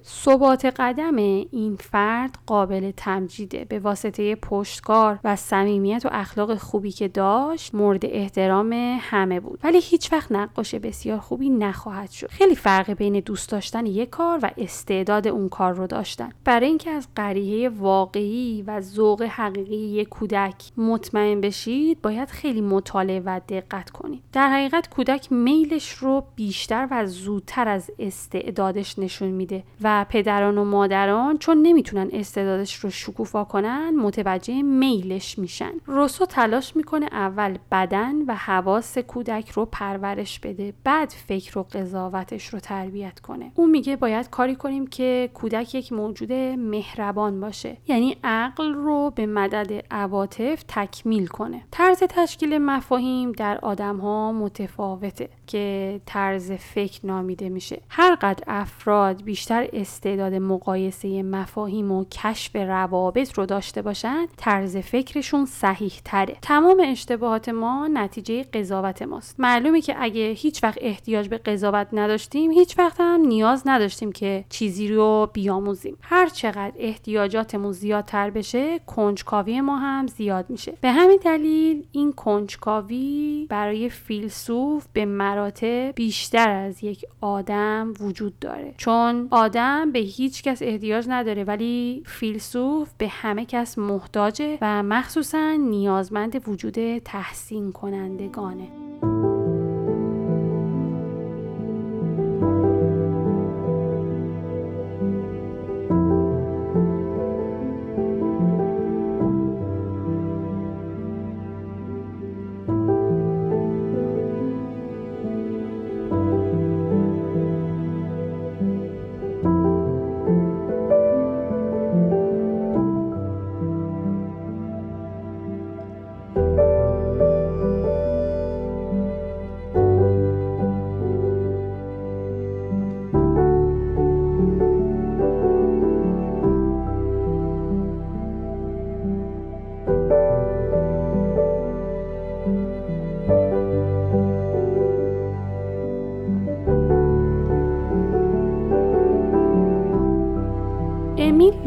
ثبات قدم این فرد قابل تمجیده به واسطه پشتکار و صمیمیت و اخلاق خوبی که داشت مورد احترام همه بود. ولی هیچ وقت نقاش بسیار خوبی نخواهد شد. خیلی فرق بین دوست داشتن یک کار و استعداد اون کار رو داشتن. برای اینکه از قریه واقعی و ذوق حقیقی یک کودک مطمئن بشید باید خیلی مطالعه و دقت کنید در حقیقت کودک میلش رو بیشتر و زودتر از استعدادش نشون میده و پدران و مادران چون نمی‌تونن استعدادش رو شکوفا کنن متوجه میلش میشن. روسو تلاش می‌کنه اول بدن و حواس کودک رو پرورش بده بعد فکر و قضاوتش رو تربیت کنه. اون میگه باید کاری کنیم که کودک یک موجود مهربان باشه یعنی عقل رو به مدد عواطف تکمیل کنه. طرز تشکیل مفاهیم در آدم ها متفاوته که طرز فکر نامیده میشه. هر قدر افراد بیشتر استعداد مقایسه مفاهیم و کشف روابط رو داشته باشن طرز فکرشون صحیح تره تمام اشتباهات ما نتیجه قضاوت ماست. معلومه که اگه هیچ وقت احتیاج به قضاوت نداشتیم هیچ وقت هم نیاز نداشتیم که چیزی رو بیاموزیم. هر چقدر احتیاجاتمون زیادتر بشه کنجکاوی ما هم زیاد میشه. به همین دلیل این کنجکاوی برای فیلسوف به مراتب بیشتر از یک آدم وجود داره. چون آدم به هیچ کس احتیاج نداره ولی فیلسوف به همه کس محتاجه و مخصوصا نیازمند وجود تحسین کنندگانه.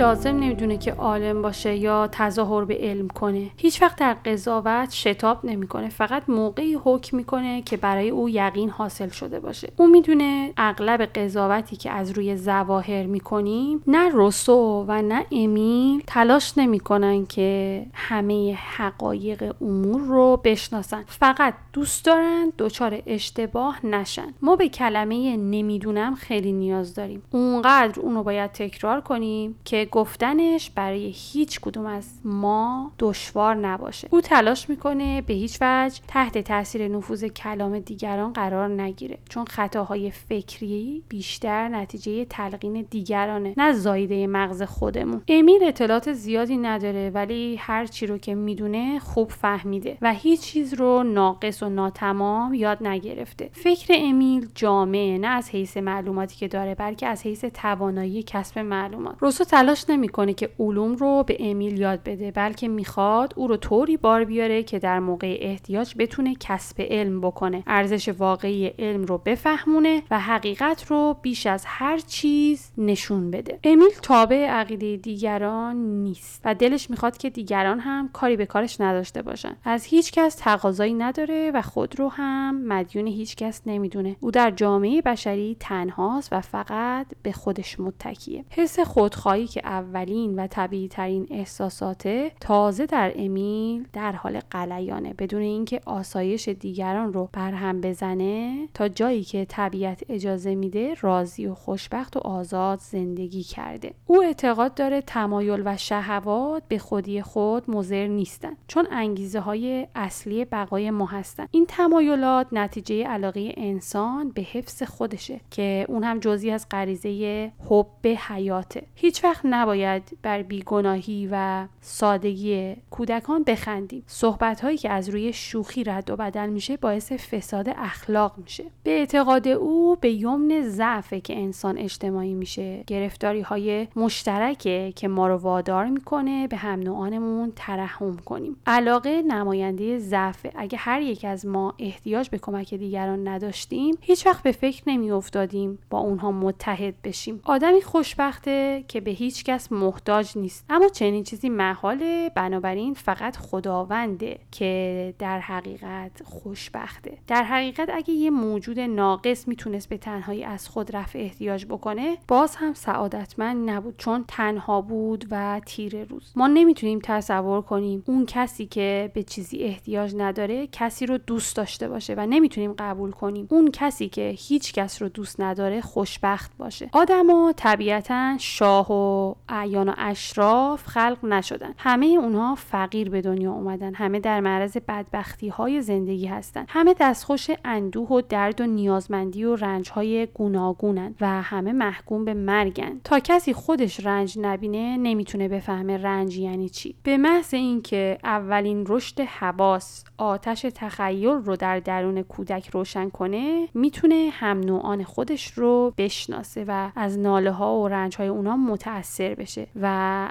لازم نمی‌دونه که عالم باشه یا تظاهر به علم کنه. هیچ وقت در قضاوت شتاب نمی‌کنه فقط موقعی حکم می‌کنه که برای او یقین حاصل شده باشه. او می‌دونه اغلب قضاوتی که از روی زواهر می‌کنیم نه روسو و نه امیل تلاش نمی‌کنن که همه حقایق امور رو بشناسن. فقط دوست دارن دچار اشتباه نشن. ما به کلمه نمی‌دونم خیلی نیاز داریم. اونقدر اونو باید تکرار کنیم که گفتنش برای هیچ کدوم از ما دشوار نباشه. او تلاش می‌کنه به هیچ وجه تحت تاثیر نفوذ کلام دیگران قرار نگیره چون خطاهای فکری بیشتر نتیجه تلقین دیگرانه نه زایده مغز خودمون. امیر اطلاعات زیادی نداره ولی هر چی رو که می‌دونه خوب فهمیده و هیچ چیز رو ناقص و ناتمام یاد نگرفته. فکر امیل جامعه نه از حیث معلوماتی که داره بلکه از حیث توانایی کسب معلومات. روسو تلاش نمی‌کنه که علوم رو به امیل یاد بده بلکه می‌خواد او رو طوری بار بیاره که در موقع احتیاج بتونه کسب علم بکنه ارزش واقعی علم رو بفهمونه و حقیقت رو بیش از هر چیز نشون بده. امیل تابع عقیده دیگران نیست و دلش می‌خواد که دیگران هم کاری به کارش نداشته باشن. از هیچ کس تقاضایی نداره و خود رو هم مدیون هیچ کس نمی‌دونه. او در جامعه بشری تنهاست و فقط به خودش متکیه. حس خودخواهی که اولین و طبیعی ترین احساساته تازه در امیل در حال قلیانه. بدون اینکه آسایش دیگران رو برهم بزنه تا جایی که طبیعت اجازه میده راضی و خوشبخت و آزاد زندگی کرده. او اعتقاد داره تمایل و شهوات به خودی خود مضر نیستن چون انگیزه های اصلی بقای ما هستن. این تمایلات نتیجه علاقه انسان به حفظ خودشه که اون هم جزی از غریزه حب حیاته. هیچ وقت نباید بر بیگناهی و سادگی کودکان بخندیم. صحبت هایی که از روی شوخی رد و بدل میشه باعث فساد اخلاق میشه. به اعتقاد او به یمن ضعفه که انسان اجتماعی میشه. گرفتاری های مشترکه که ما رو وادار می‌کنه به هم نوعانمون ترحم کنیم. علاقه نماینده ضعفه. اگه هر یک از ما احتیاج به کمک دیگران نداشتیم هیچ وقت به فکر نمیافتادیم با اونها متحد بشیم. آدمی خوشبخته که به هیچ کس محتاج نیست. اما چنین چیزی محاله بنابراین فقط خداونده که در حقیقت خوشبخته. در حقیقت اگه یه موجود ناقص می‌تونست به تنهایی از خود رفع احتیاج بکنه باز هم سعادتمند نبود چون تنها بود و تیر روز. ما نمی‌تونیم تصور کنیم اون کسی که به چیزی احتیاج نداره کسی رو دوست داشته باشه و نمی‌تونیم قبول کنیم اون کسی که هیچ کس رو دوست نداره خوشبخت باشه. آدما طبیعتا شاه و اعیان و اشراف خلق نشدن. همه اونها فقیر به دنیا اومدن. همه در معرض بدبختی های زندگی هستن. همه دستخوش اندوه و درد و نیازمندی و رنج های گوناگونن و همه محکوم به مرگن. تا کسی خودش رنج نبینه نمی‌تونه بفهمه رنج یعنی چی. به محض اینکه اولین رشد حواس آتش تخیل رو در درون کودک روشن کنه می‌تونه هم نوعان خودش رو بشناسه و از ناله ها و رنج های اونها متاثر بشه و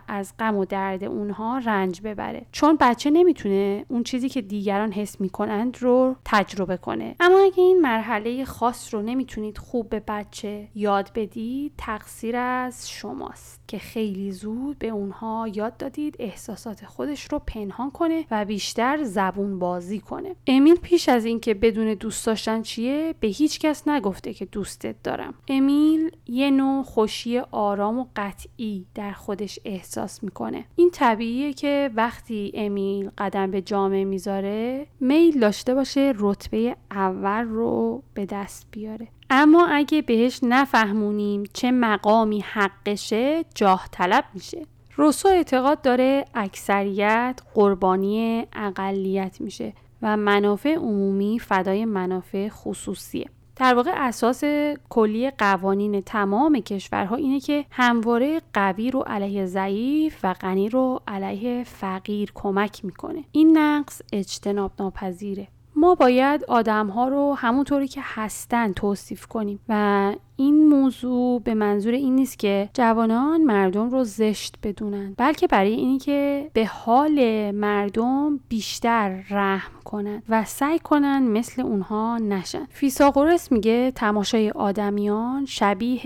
از غم و درد اونها رنج ببره. چون بچه نمی‌تونه اون چیزی که دیگران حس می‌کنند رو تجربه کنه. اما اگه این مرحله خاص رو نمی‌تونید خوب به بچه یاد بدید تقصیر از شماست. که خیلی زود به اونها یاد دادید احساسات خودش رو پنهان کنه و بیشتر زبون بازی کنه. امیل پیش از اینکه بدون دوست داشتن چیه به هیچ کس نگفته که دوستت دارم. امیل یه نوع خوشی آرام و قطعی در خودش احساس می‌کنه. این طبیعیه که وقتی امیل قدم به جامعه می‌ذاره میل داشته باشه رتبه اول رو به دست بیاره. اما اگه بهش نفهمونیم چه مقامی حقشه جاه طلب میشه. روسو اعتقاد داره اکثریت قربانی اقلیت میشه و منافع عمومی فدای منافع خصوصیه. در واقع اساس کلی قوانین تمام کشورها اینه که همواره قوی رو علیه ضعیف و غنی رو علیه فقیر کمک می‌کنه. این نقص اجتناب ناپذیره ما باید آدم ها رو همونطوری که هستن توصیف کنیم و
این موضوع به منظور این نیست که جوانان مردم رو زشت بدونن بلکه برای اینی که به حال مردم بیشتر رحم کنن و سعی کنن مثل اونها نشن. فیساغورس میگه تماشای آدمیان شبیه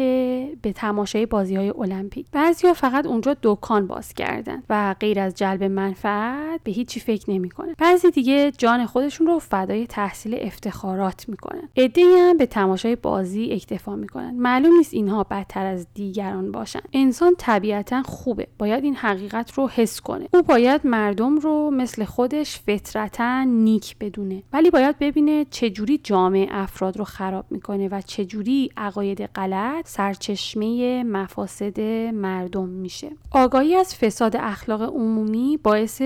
به تماشای بازی های المپیک. بعضیا فقط اونجا دکان باز کردن و غیر از جلب منفعت به هیچی فکر نمی‌کنن. بعضی دیگه جان خودشون رو فدای تحصیل افتخارات می‌کنن. عدهای هم به تماشای بازی اکتفا می‌کنن. معلوم نیست اینها بدتر از دیگران باشن. انسان طبیعتا خوبه. باید این حقیقت رو حس کنه. او باید مردم رو مثل خودش فطرتا نیک بدونه. ولی باید ببینه چجوری جامعه افراد رو خراب می‌کنه و چجوری عقاید غلط سرچشمه مفاسد مردم میشه. آگاهی از فساد اخلاق عمومی باعث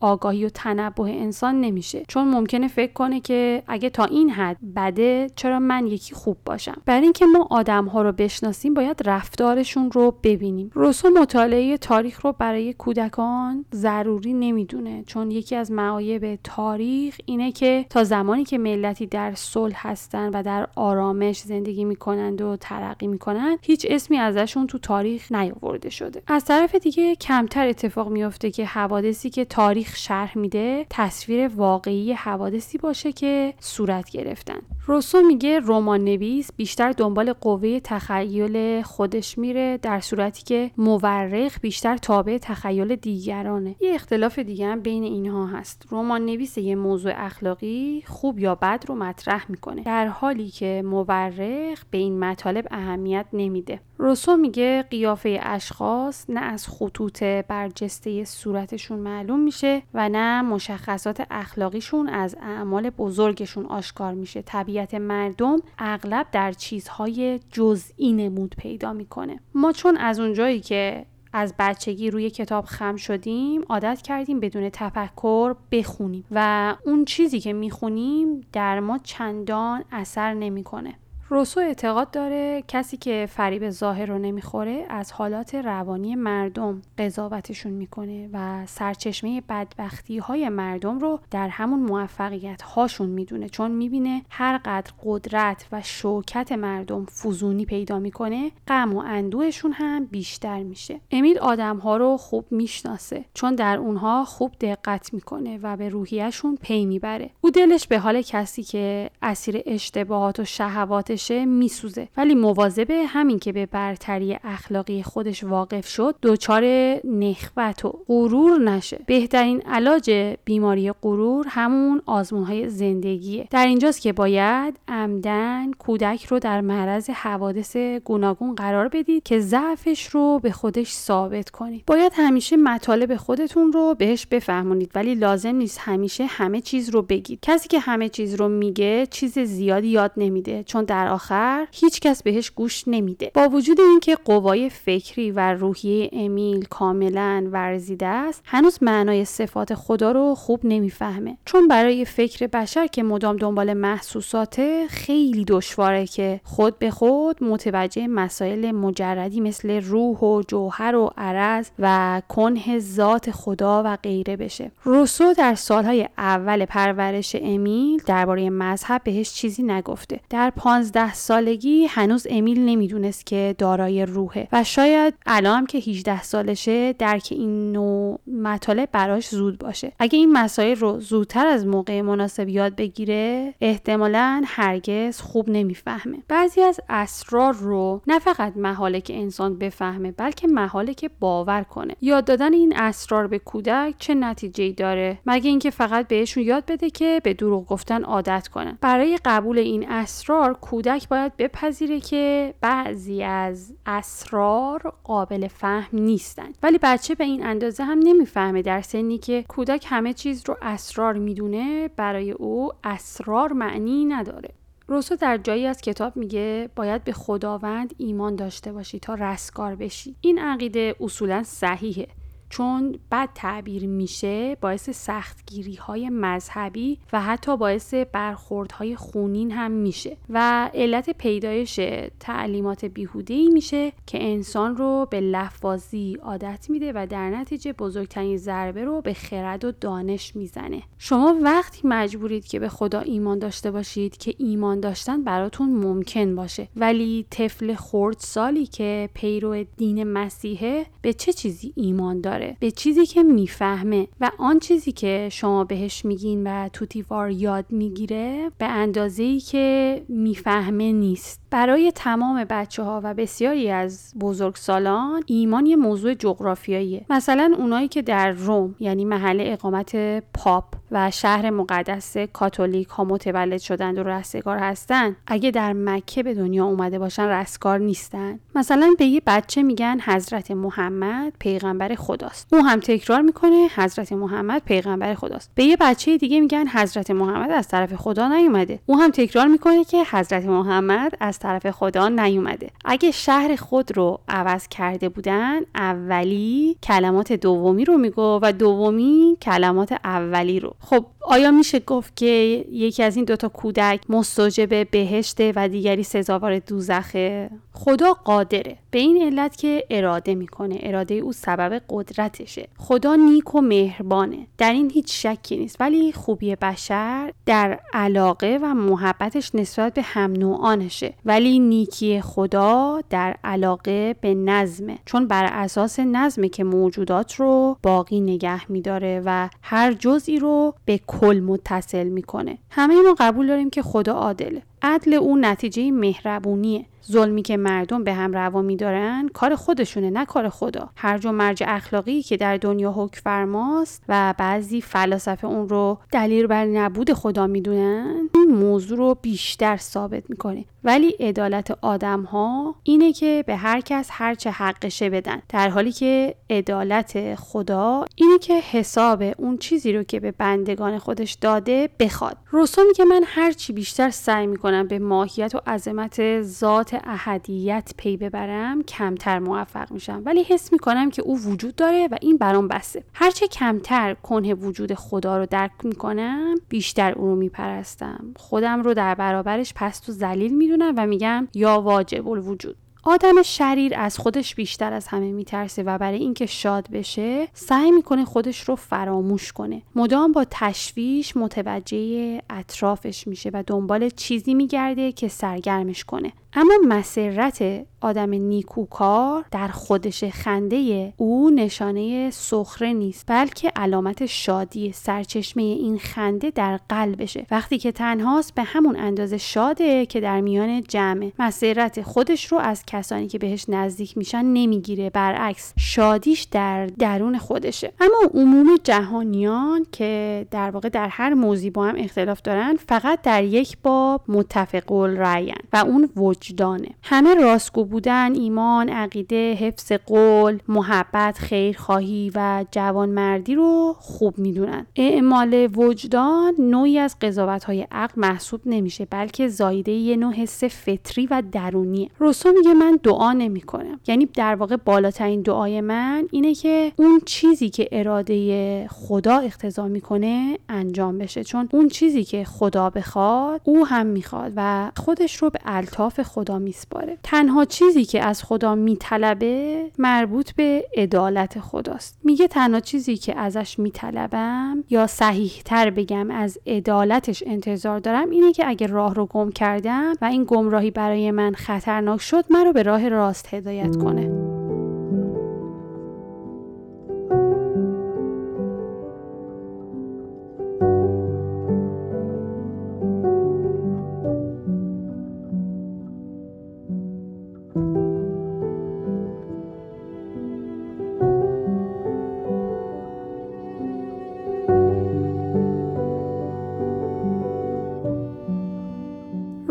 آگاهی و تنبه انسان نمیشه. چون ممکنه فکر کنه که اگه تا این حد بده چرا من یکی خوب باشم؟ برای اینکه ما آدم ها رو بشناسیم باید رفتارشون رو ببینیم. روسو مطالعه تاریخ رو برای کودکان ضروری نمی‌دونه چون یکی از معایب تاریخ اینه که تا زمانی که ملتی در صلح هستن و در آرامش زندگی می‌کنند و ترقی می‌کنند هیچ اسمی ازشون تو تاریخ نیاورده شده. از طرف دیگه کمتر اتفاق میافته که حوادثی که تاریخ شرح میده تصویر واقعی حوادثی باشه که صورت گرفتن. روسو میگه رمان نویس بیشتر دنبال قوه تخیل خودش میره در صورتی که مورخ بیشتر تابع تخیل دیگرانه. یه اختلاف دیگه هم بین اینها هست. رمان نویس یه موضوع اخلاقی خوب یا بد رو مطرح می‌کنه. در حالی که مورخ به این مطالب اهمیت نمیده. روسو میگه قیافه اشخاص نه از خطوط برجسته صورتشون معلوم میشه و نه مشخصات اخلاقیشون از اعمال بزرگشون آشکار میشه. طبیعت مردم اغلب در چیزهای جزئی نمود پیدا می‌کنه. ما چون از اونجایی که از بچگی روی کتاب خم شدیم عادت کردیم بدون تفکر بخونیم و اون چیزی که می‌خونیم در ما چندان اثر نمی‌کنه. روسو اعتقاد داره کسی که فریب ظاهر رو نمی‌خوره از حالات روانی مردم قضاوتشون می‌کنه و سرچشمه بدبختی های مردم رو در همون موفقیت هاشون می‌دونه. چون می‌بینه هر قدر قدرت و شوکت مردم فزونی پیدا می‌کنه غم و اندوهشون هم بیشتر میشه. امیل آدم ها رو خوب می‌شناسه چون در اونها خوب دقت می‌کنه و به روحیهشون پی می‌بره. او دلش به حال کسی که اسیر اشتباهات و شهوات بشه میسوزه. ولی مواظب همین که به برتری اخلاقی خودش واقف شد دچار نخوت و غرور نشه. بهترین علاج بیماری غرور همون آزمون های زندگیه. در اینجاست که باید عمدن کودک رو در معرض حوادث گوناگون قرار بدید که ضعفش رو به خودش ثابت کنید. باید همیشه مطالب خودتون رو بهش بفهمونید ولی لازم نیست همیشه همه چیز رو بگید. کسی که همه چیز رو میگه چیز زیادی یاد نمیده چون در آخر هیچ کس بهش گوش نمیده. با وجود اینکه قوای فکری و روحیه امیل کاملا ورزیده است هنوز معنای صفات خدا رو خوب نمی‌فهمه. چون برای فکر بشر که مدام دنبال محسوساته خیلی دشواره که خود به خود متوجه مسائل مجردی مثل روح و جوهر و عرض و کنه ذات خدا و غیره بشه. روسو در سالهای اول پرورش امیل درباره مذهب بهش چیزی نگفته. در پانزده سالگی هنوز امیل نمی‌دونست که دارای روحه و شاید الان که 18 سالشه درک این نوع مطالب براش زود باشه. اگه این مسائل رو زودتر از موقع مناسب یاد بگیره احتمالا هرگز خوب نمی‌فهمه. بعضی از اسرار رو نه فقط محاله که انسان بفهمه بلکه محاله که باور کنه. یاد دادن این اسرار به کودک چه نتیجه داره؟ مگه اینکه فقط بهشون یاد بده که به دروغ گفتن عادت کنن؟ برای قبول این اسرار کودک باید بپذیره که بعضی از اسرار قابل فهم نیستند. ولی بچه به این اندازه هم نمی‌فهمه در سنی که کودک همه چیز رو اسرار می‌دونه برای او اسرار معنی نداره. روسو در جایی از کتاب میگه باید به خداوند ایمان داشته باشی تا رستگار بشی. این عقیده اصولا صحیحه.
چون بد تعبیر میشه باعث سختگیری های مذهبی و حتی باعث برخوردهای خونین هم میشه. و علت پیدایش تعلیمات بیهوده ای میشه که انسان رو به لفظی عادت میده و در نتیجه بزرگترین ضربه رو به خرد و دانش می‌زنه. شما وقتی مجبورید که به خدا ایمان داشته باشید که ایمان داشتن براتون ممکن باشه ولی طفل خرد سالی که پیرو دین مسیحه به چه چیزی ایمان داره؟ به چیزی که می‌فهمه و آن چیزی که شما بهش میگین و توتیوار یاد می‌گیره به اندازه ای که می‌فهمه نیست. برای تمام بچه ها و بسیاری از بزرگسالان ایمان یه موضوع جغرافیاییه. مثلا اونایی که در روم یعنی محل اقامت پاپ و شهر مقدس کاتولیک ها متولد شدند و رستگار هستند اگه در مکه به دنیا اومده باشن رستگار نیستن. مثلا به یه بچه میگن حضرت محمد پیغمبر خداست. او هم تکرار می‌کنه حضرت محمد پیغمبر خداست. به یه بچه دیگه میگن حضرت محمد از طرف خدا نیومده. او هم تکرار می‌کنه که حضرت محمد از طرف خدا نیومده. اگه شهر خود رو عوض کرده بودن اولی کلمات دومی رو میگو و دومی کلمات اولی رو. خب آیا میشه گفت که یکی از این دوتا کودک مستوجب بهشته و دیگری سزاوار دوزخه؟ خدا قادره. به این علت که اراده می‌کنه. اراده او سبب قدرتشه. خدا نیک و مهربانه. در این هیچ شکی نیست. ولی خوبی بشر در علاقه و محبتش نسبت به هم نوعانشه. ولی نیکی خدا در علاقه به نظمه. چون بر اساس نظمه که موجودات رو باقی نگه میداره و هر جزئی رو به کل متصل می‌کنه. همه ما قبول داریم که خدا عادله. عدل او نتیجه مهربونیه. ظلمی که مردم به هم روا میدارن کار خودشونه نه کار خدا. هر جو مرج اخلاقی که در دنیا حکم فرماست و بعضی فلاسفه اون رو دلیل بر نبود خدا می‌دونن این موضوع رو بیشتر ثابت می‌کنه. ولی عدالت آدم ها اینه که به هر کس هر چه حقشه بدن. در حالی که عدالت خدا اینه که حساب اون چیزی رو که به بندگان خودش داده بخواد. روسو میگه من هر چی بیشتر سعی می‌کنم به ماهیت و عظمت ذات احدیت پی ببرم کمتر موفق میشم. ولی حس می‌کنم که او وجود داره و این برام بسه هرچه کمتر کنه وجود خدا رو درک می‌کنم بیشتر او رو میپرستم. خودم رو در برابرش پست و ذلیل می‌دونم و میگم یا واجب الوجود. آدم شریر از خودش بیشتر از همه میترسه و برای اینکه شاد بشه سعی می‌کنه خودش رو فراموش کنه. مدام با تشویش متوجه اطرافش میشه و دنبال چیزی میگرده که سرگرمش کنه. اما مسرت آدم نیکوکار در خودش خنده او نشانه سخره نیست بلکه علامت شادی سرچشمه این خنده در قلبشه. وقتی که تنهاست به همون اندازه شاده که در میان جمع مسرت خودش رو از کسانی که بهش نزدیک میشن نمی‌گیره برعکس شادیش در درون خودشه. اما عموم جهانیان که در واقع در هر موضوعی با هم اختلاف دارن فقط در یک باب متفق رأین و اون وجدانه. همه راستگو بودن ایمان عقیده حفظ قول محبت خیرخواهی و جوانمردی رو خوب می‌دونن. اعمال وجدان نوعی از قضاوت های عقل محسوب نمیشه بلکه زایده یه نوع حس فطری و درونیه. روسو میگه من دعا نمی کنم یعنی در واقع بالاترین دعای من اینه که اون چیزی که اراده خدا اقتضا می‌کنه انجام بشه. چون اون چیزی که خدا بخواد او هم می‌خواد و خودش رو به الطاف خدا میسپاره. تنها چیزی که از خدا میطلبه مربوط به عدالت خداست. میگه تنها چیزی که ازش میطلبم یا صحیح تر بگم از عدالتش انتظار دارم اینه که اگه راه رو گم کردم و این گمراهی برای من خطرناک شد من رو به راه راست هدایت کنه.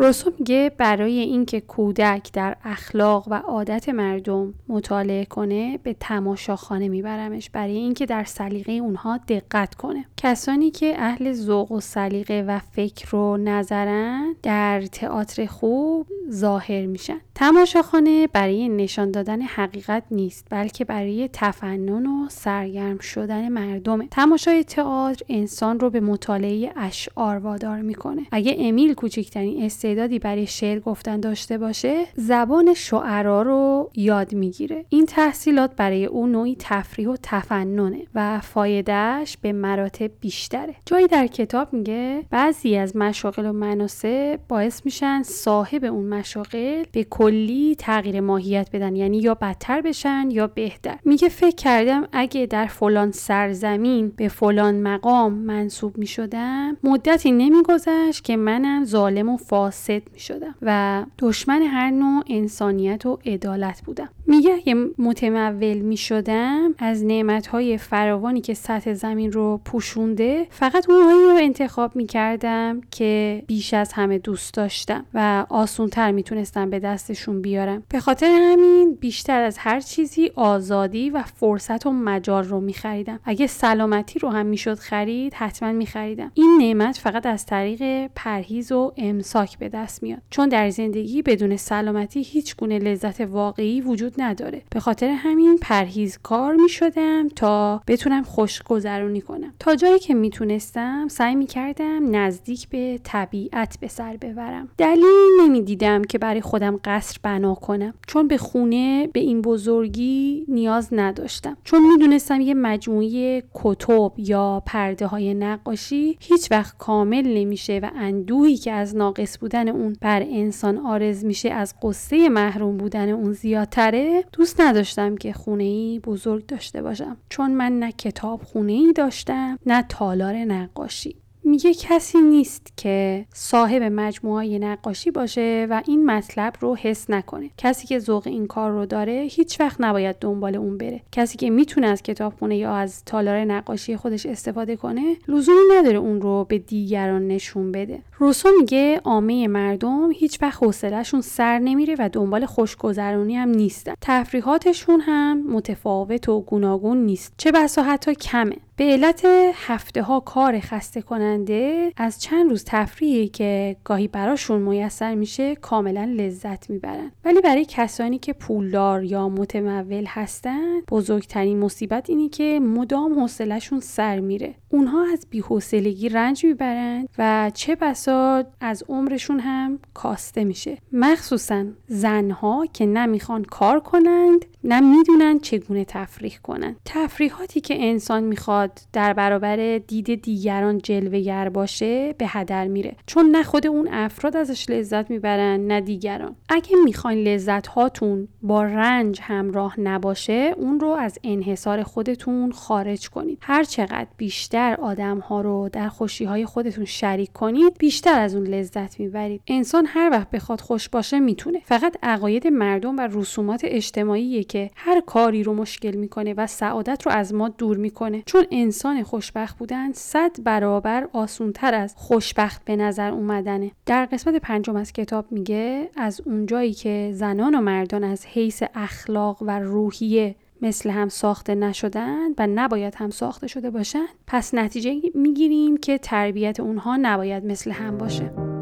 روسو میگه برای اینکه کودک در اخلاق و عادت مردم مطالعه کنه به تماشاخانه میبرمش. برای اینکه در سلیقه اونها دقت کنه. کسانی که اهل ذوق و سلیقه و فکر رو نظرن در تئاتر خوب ظاهر میشن.
تماشاخانه برای نشان دادن حقیقت نیست بلکه برای تفنن و سرگرم شدن مردمه. تماشای تئاتر انسان رو به مطالعه اشعار وادار می‌کنه. اگه امیل کوچکترین استعدادی برای شعر گفتن داشته باشه زبان شعرا رو یاد می‌گیره. این تحصیلات برای او نوعی تفریح و تفننه و فایدهش به مراتب بیشتره. جایی در کتاب میگه بعضی از مشاغل و مناسب باعث میشن صاحب اون مشاغل به کلی تغییر ماهیت بدن یعنی یا بدتر بشن یا بهتر. میگه فکر کردم اگه در فلان سرزمین به فلان مقام منصوب می‌شدم مدتی نمیگذشت که منم ظالم و فاسد می‌شدم و دشمن هر نوع انسانیت و عدالت بودم. میگه اگه متمول می‌شدم از نعمتهای فراوانی که سطح زمین رو پوشونده فقط اونهایی رو انتخاب می‌کردم که بیش از همه دوست داشتم و آسونتر می‌تونستم به دستشون بیارم. به خاطر همین بیشتر از هر چیزی آزادی و فرصت و مجال رو میخریدم. اگه سلامتی رو هم می‌شد خرید حتما میخریدم. این نعمت فقط از طریق پرهیز و امساک به دست میاد. چون در زندگی بدون سلامتی هیچ گونه لذت واقعی وجود نداره. به خاطر همین پرهیزکار می‌شدم تا بتونم خوش گذرونی کنم. تا جایی که می‌تونستم سعی می‌کردم نزدیک به طبیعت به سر ببرم. دلیل نمی‌دیدم که برای خودم قصر بنا کنم. چون به خونه به این بزرگی نیاز نداشتم. چون می‌دونستم یه مجموعه کتب یا پرده های نقاشی هیچ وقت کامل نمیشه و اندوهی که از ناقص بودن اون بر انسان آرز میشه از قصه محروم بودن اون زیادتره دوست نداشتم که خونه ای بزرگ داشته باشم. چون من نه کتاب خونه ای داشتم نه تالار نقاشی. میگه کسی نیست که صاحب مجموعه نقاشی باشه و این مطلب رو حس نکنه. کسی که ذوق این کار رو داره هیچ وقت نباید دنبال اون بره. کسی که می‌تونه از کتابخونه یا از تالار نقاشی خودش استفاده کنه لزومی نداره اون رو به دیگران نشون بده. روسو میگه عامه مردم هیچ وقت حوصلهشون سر نمیره و دنبال خوشگذرونی هم نیستن. تفریحاتشون هم متفاوت و گوناگون نیست. چه بسا حتی کمه. به علت هفته ها کار خسته کننده از چند روز تفریحی که گاهی براشون میسر میشه کاملا لذت می‌برن. ولی برای کسانی که پولدار یا متمول هستن بزرگترین مصیبت اینه که مدام حوصلهشون سر میره. اونها از بیحوصلگی رنج می‌برند و چه بسا از عمرشون هم کاسته میشه. مخصوصا زنها که نمی‌خوان کار کنند نه می‌دونن چگونه تفریح کنند. تفریحاتی که انسان می‌خواد در برابر دید دیگران جلوگر باشه به هدر میره. چون نه خود اون افراد ازش لذت می‌برن نه دیگران. اگه می‌خواین لذت هاتون با رنج همراه نباشه اون رو از انحصار خودتون خارج کنید. هر چقدر بیشتر آدم ها رو در خوشی های خودتون شریک کنید بیشتر از اون لذت می‌برید. انسان هر وقت بخواد خوش باشه می‌تونه. فقط عقاید مردم و رسومات اجتماعی که هر کاری رو مشکل می‌کنه و سعادت رو از ما دور می‌کنه. چون انسان خوشبخت بودن صد برابر آسونتر از خوشبخت به نظر اومدنه. در قسمت پنجم از کتاب میگه از اونجایی که زنان و مردان از حیث اخلاق و روحیه مثل هم ساخته نشدن و نباید هم ساخته شده باشن پس نتیجه می‌گیریم که تربیت اونها نباید مثل هم باشه.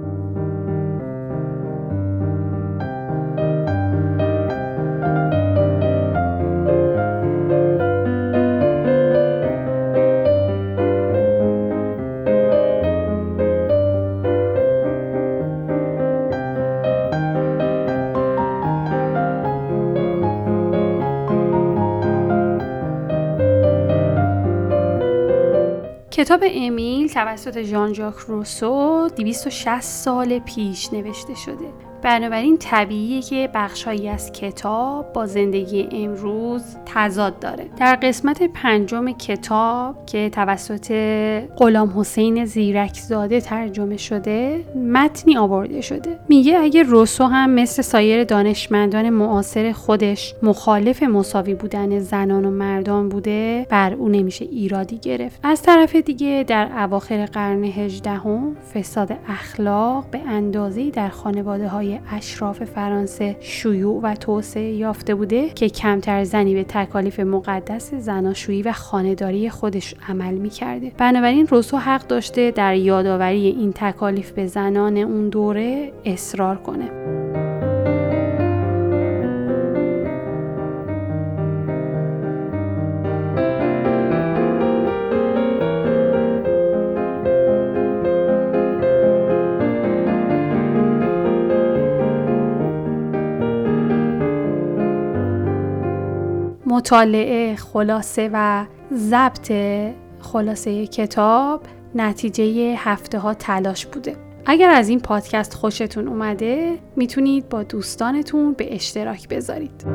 کتاب امیل توسط ژان ژاک روسو 260 سال پیش نوشته شده. بنابراین طبیعیه که بخشهایی از کتاب با زندگی امروز تضاد داره. در قسمت پنجم کتاب که توسط غلام حسین زیرکزاده ترجمه شده متنی آورده شده. میگه اگه روسو هم مثل سایر دانشمندان معاصر خودش مخالف مساوی بودن زنان و مردان بوده بر او نمیشه ایرادی گرفت. از طرف دیگه در اواخر قرن هجدهم فساد اخلاق به اندازه‌ای در خانواده های اشراف فرانسه شیوع و توسعه یافته بوده که کمتر زنی به تکالیف مقدس زناشویی و خانهداری خودش عمل می‌کرده. بنابراین روسو حق داشته در یادآوری این تکالیف به زنان اون دوره اصرار کنه.
مطالعه خلاصه و ضبط خلاصه کتاب نتیجه هفته ها تلاش بوده. اگر از این پادکست خوشتون اومده می‌تونید با دوستانتون به اشتراک بذارید.